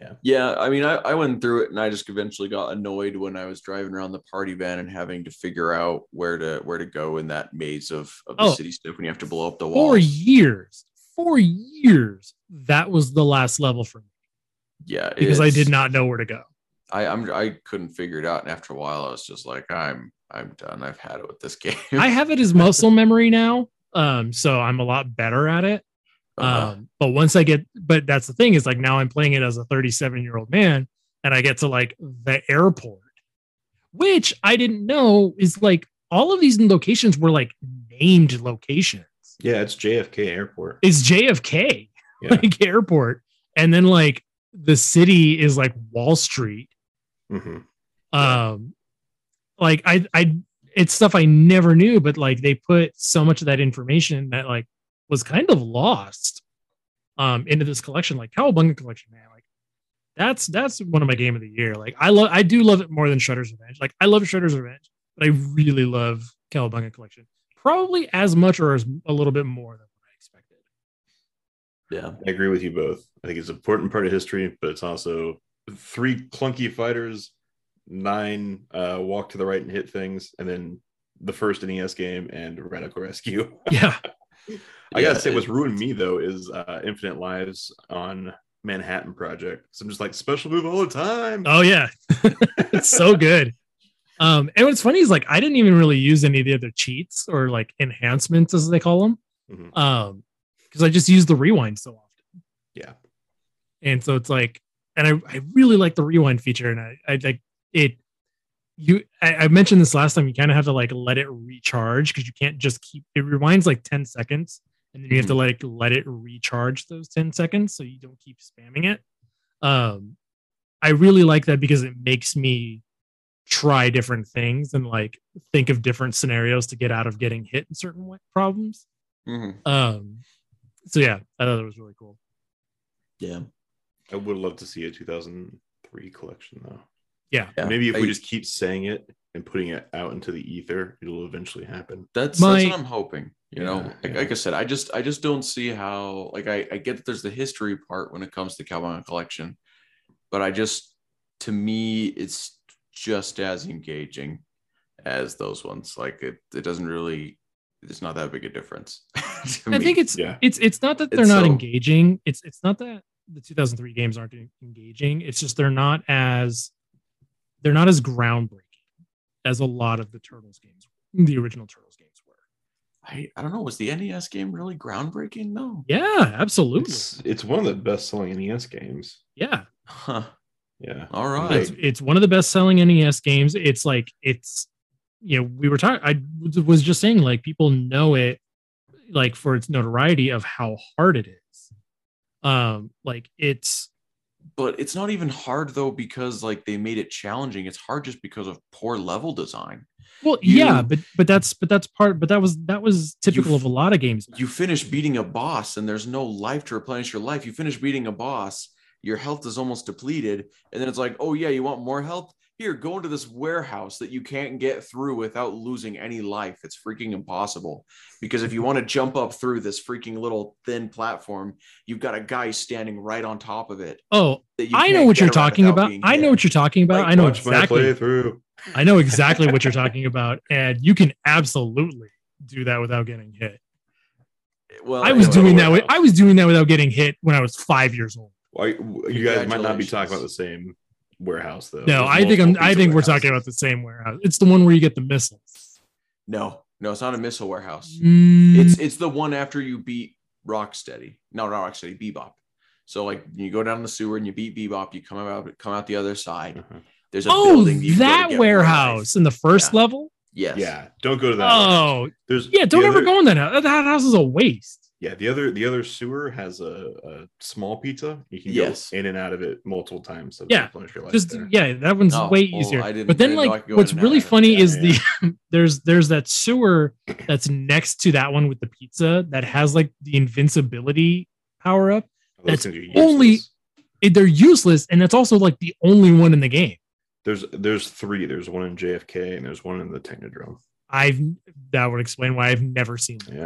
Yeah, Yeah. I mean, I, I went through it and I just eventually got annoyed when I was driving around the party van and having to figure out where to where to go in that maze of, of the Oh. city stuff when you have to blow up the for walls. years for years that was the last level for me Yeah, because i did not know where to go I I'm I couldn't figure it out, and after a while, I was just like, I'm I'm done. I've had it with this game. I have it as muscle memory now. Um, so I'm a lot better at it. Uh-huh. Um, but once I get, but that's the thing is like now I'm playing it as a 37 year old man and I get to like the airport, which I didn't know is like all of these locations were like named locations. Yeah, it's JFK Airport. It's JFK, Yeah. like airport. And then like the city is like Wall Street. Hmm um like i i it's stuff i never knew but like they put so much of that information that like was kind of lost um into this collection. Like cowabunga collection man like that's that's one of my game of the year. Like i love i do love it more than shredder's revenge. Like i love shredder's revenge but i really love cowabunga collection probably as much or as a little bit more than what i expected. Yeah, I agree with you both. I think it's an important part of history, but it's also three clunky fighters, nine uh, walk to the right and hit things, and then the first NES game and Radical Rescue. yeah I Yeah, gotta say, what's ruined me though is uh, Infinite Lives on Manhattan Project. So I'm just like special move all the time. Oh yeah, it's so good. Um, and what's funny is like I didn't even really use any of the other cheats or like enhancements as they call them, Mhm. um, because I just use the rewind so often. Yeah. And so it's like, and I, I really like the rewind feature, and I, I like it. You, I, I mentioned this last time. You kind of have to like let it recharge because you can't just keep it rewinds like ten seconds, and then you have to like let it recharge those ten seconds so you don't keep spamming it. Um, I really like that because it makes me try different things and like think of different scenarios to get out of getting hit in certain problems. Mhm. Um, so yeah, I thought it was really cool. yeah, I would love to see a 2003 collection though. Yeah, yeah. Maybe if I- we just keep saying it and putting it out into the ether, it'll eventually happen. That's My- that's what I'm hoping. You know, like, yeah. like I said, I just I just don't see how. Like I I get that there's the history part when it comes to Cowabunga Collection, but I just to me it's just as engaging as those ones. Like it, it doesn't really. It's not that big a difference. I me. think it's Yeah. it's it's not that they're It's not so- engaging. It's it's not that the 2003 games aren't engaging. It's just they're not as they're not as groundbreaking as a lot of the Turtles games, the original Turtles games were. I, I don't know. Was the NES game really groundbreaking? No. Yeah, absolutely. It's it's one of the best selling NES games. yeah, Huh. Yeah. All right. it's it's one of the best selling NES games. It's like it's you know we were talking. I was just saying like people know it like for its notoriety of how hard it is. Um, like it's but it's not even hard though because like they made it challenging. It's hard just because of poor level design. Well, You- yeah, but but that's but that's part. But that was that was typical You- of a lot of games. You finish beating a boss and there's no life to replenish your life. You finish beating a boss, your health is almost depleted, and then it's like, oh yeah, you want more health? Here, go into this warehouse that you can't get through without losing any life. It's freaking impossible. Because if you mm-hmm. want to jump up through this freaking little thin platform, you've got a guy standing right on top of it. oh, I know what you're talking about. I know what you're talking about. Like, I know exactly. playthrough. I know exactly what you're talking about, and you can absolutely do that without getting hit. Well, I was doing that. With. I was doing that without getting hit when I was five years old. Why you guys might not be talking about the same warehouse though. No, There's I think I'm. I think we're talking about the same warehouse. It's the one where you get the missiles. No, no, it's not a missile warehouse. Mm, It's it's the one after you beat Rocksteady. No, not Rocksteady, Bebop. So like you go down the sewer and you beat Bebop, you come out come out the other side. Uh-huh. There's a oh, building you go to that get warehouse in the first Yeah. level. Yes. Yeah, don't go to that. warehouse. Oh, There's yeah. Don't the ever other- go in that house. That house is a waste. Yeah, the other the other sewer has a, a small pizza. You can Yes. go in and out of it multiple times. To Yeah, replenish your life just there. yeah that one's Oh, way well, easier I didn't- but I then didn't know I like what's really out of it. funny Yeah, is the there's there's that sewer that's next to that one with the pizza that has like the invincibility power up oh, Those that's only- they're useless and that's also like the only one in the game There's there's three. There's one in JFK and there's one in the Technodrome. I've that would explain why i've never seen them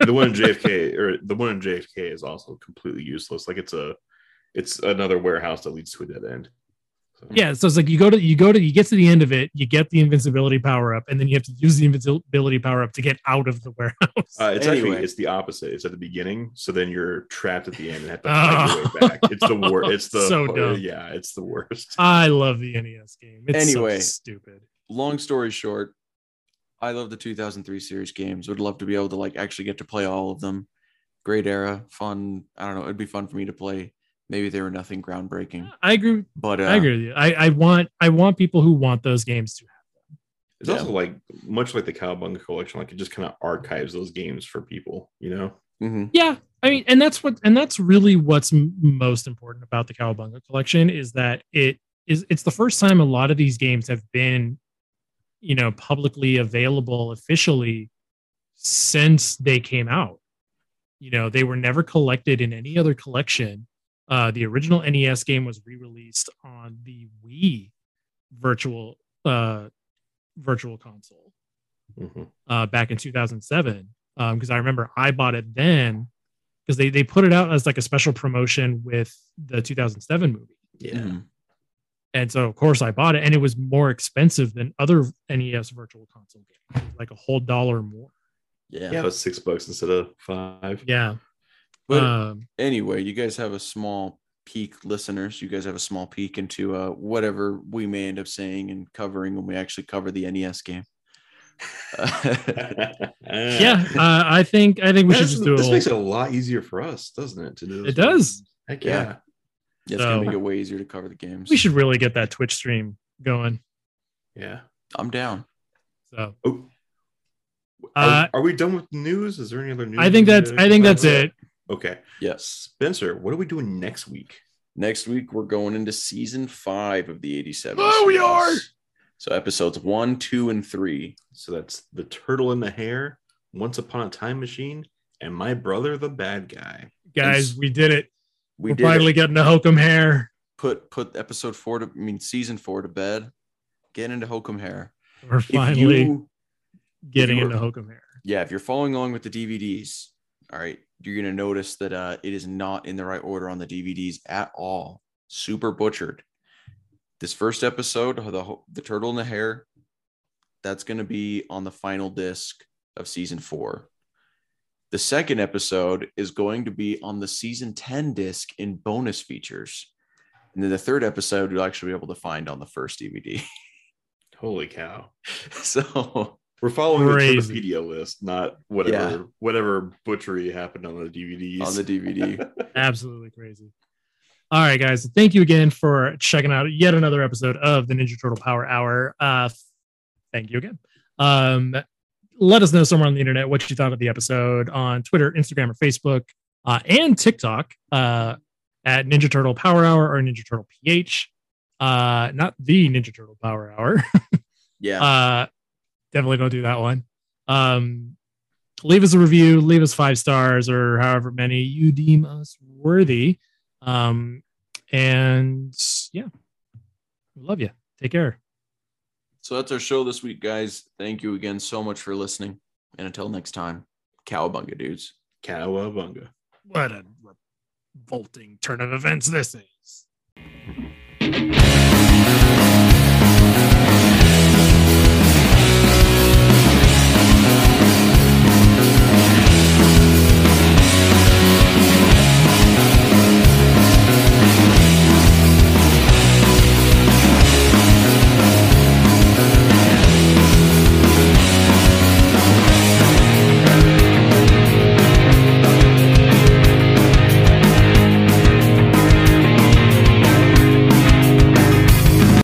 Yeah, the one in JFK or the one in JFK is also completely useless. Like it's a it's another warehouse that leads to a dead end. So, yeah so it's like you go to you go to you get to the end of it you get the invincibility power up and then you have to use the invincibility power up to get out of the warehouse Uh, it's Anyway. actually it's the opposite. It's at the beginning, so then you're trapped at the end and have to fight your way back. It's the worst. It's the So dumb. yeah, it's the worst. i love the nes game it's Anyway. so stupid Long story short, I love the 2003 series games. Would love to be able to like actually get to play all of them. Great era, fun. I don't know. It'd be fun for me to play. Maybe they were nothing groundbreaking, i agree but uh, I agree with you. I, I want I want people who want those games to have them. It's Yeah. also like much like the Cowabunga collection, like it just kind of archives those games for people, you know. mhm. Yeah, I mean, and that's what, and that's really what's m- most important about the Cowabunga collection is that it is it's the first time a lot of these games have been, you know, publicly available officially since they came out. You know, they were never collected in any other collection. Uh, the original NES game was re-released on the Wii virtual uh, virtual console Mhm. uh, back in 2007 because I remember I bought it then because they they put it out as like a special promotion with the 2007 movie, Yeah, Mhm. And so of course I bought it, and it was more expensive than other NES Virtual Console games, like a whole dollar more. yeah. yeah, it was six bucks instead of five. Yeah, But um, anyway, you guys have a small peek, listeners. You guys have a small peek into uh, whatever we may end up saying and covering when we actually cover the NES game. yeah. Uh, I think I think we should just do a this whole, makes it a lot easier for us, doesn't it? To do It does. Heck Yeah. yeah. It's So- gonna make it way easier to cover the games. we should really get that Twitch stream going. Yeah. I'm down. So Oh. Uh, are, are we done with news? Is there any other news? I think that's I think that's about? it. Okay. Yes. Spencer, what are we doing next week? Next week we're going into season five of the 87. Oh, we are! So episodes one, two, and three. So that's the turtle and the hare, Once Upon a Time Machine, and my brother, the bad guy. Guys, It's- we did it. We We're finally it. getting to Hokum hare. put put episode four to I mean season four to bed. Get into Hokum Hare. We're finally you getting into Hokum hare. yeah, if you're following along with the DVDs, all right, you're gonna notice that uh, it is not in the right order on the DVDs at all. Super butchered. This first episode, the the turtle and the hare, That's going to be on the final disc of season four. The second episode is going to be on the season 10 disc in bonus features. And then the third episode you'll actually be able to find on the first DVD. Holy cow. so We're following Crazy. the Wikipedia list, not whatever Yeah. whatever butchery happened on the DVDs. on the DVD. Absolutely crazy. All right, guys. Thank you again for checking out yet another episode of the Ninja Turtle Power Hour. Uh, thank you again. Um, let us know somewhere on the internet what you thought of the episode on Twitter, Instagram, or Facebook, uh, and TikTok uh, at Ninja Turtle Power Hour or Ninja Turtle PH. Uh, not the Ninja Turtle Power Hour. Yeah. Uh, definitely don't do that one. Um, leave us a review, leave us five stars or however many you deem us worthy. Um, and yeah, we love you. Take care. So that's our show this week, guys. Thank you again so much for listening. And until next time, cowabunga dudes. Cowabunga. What a revolting turn of events this is.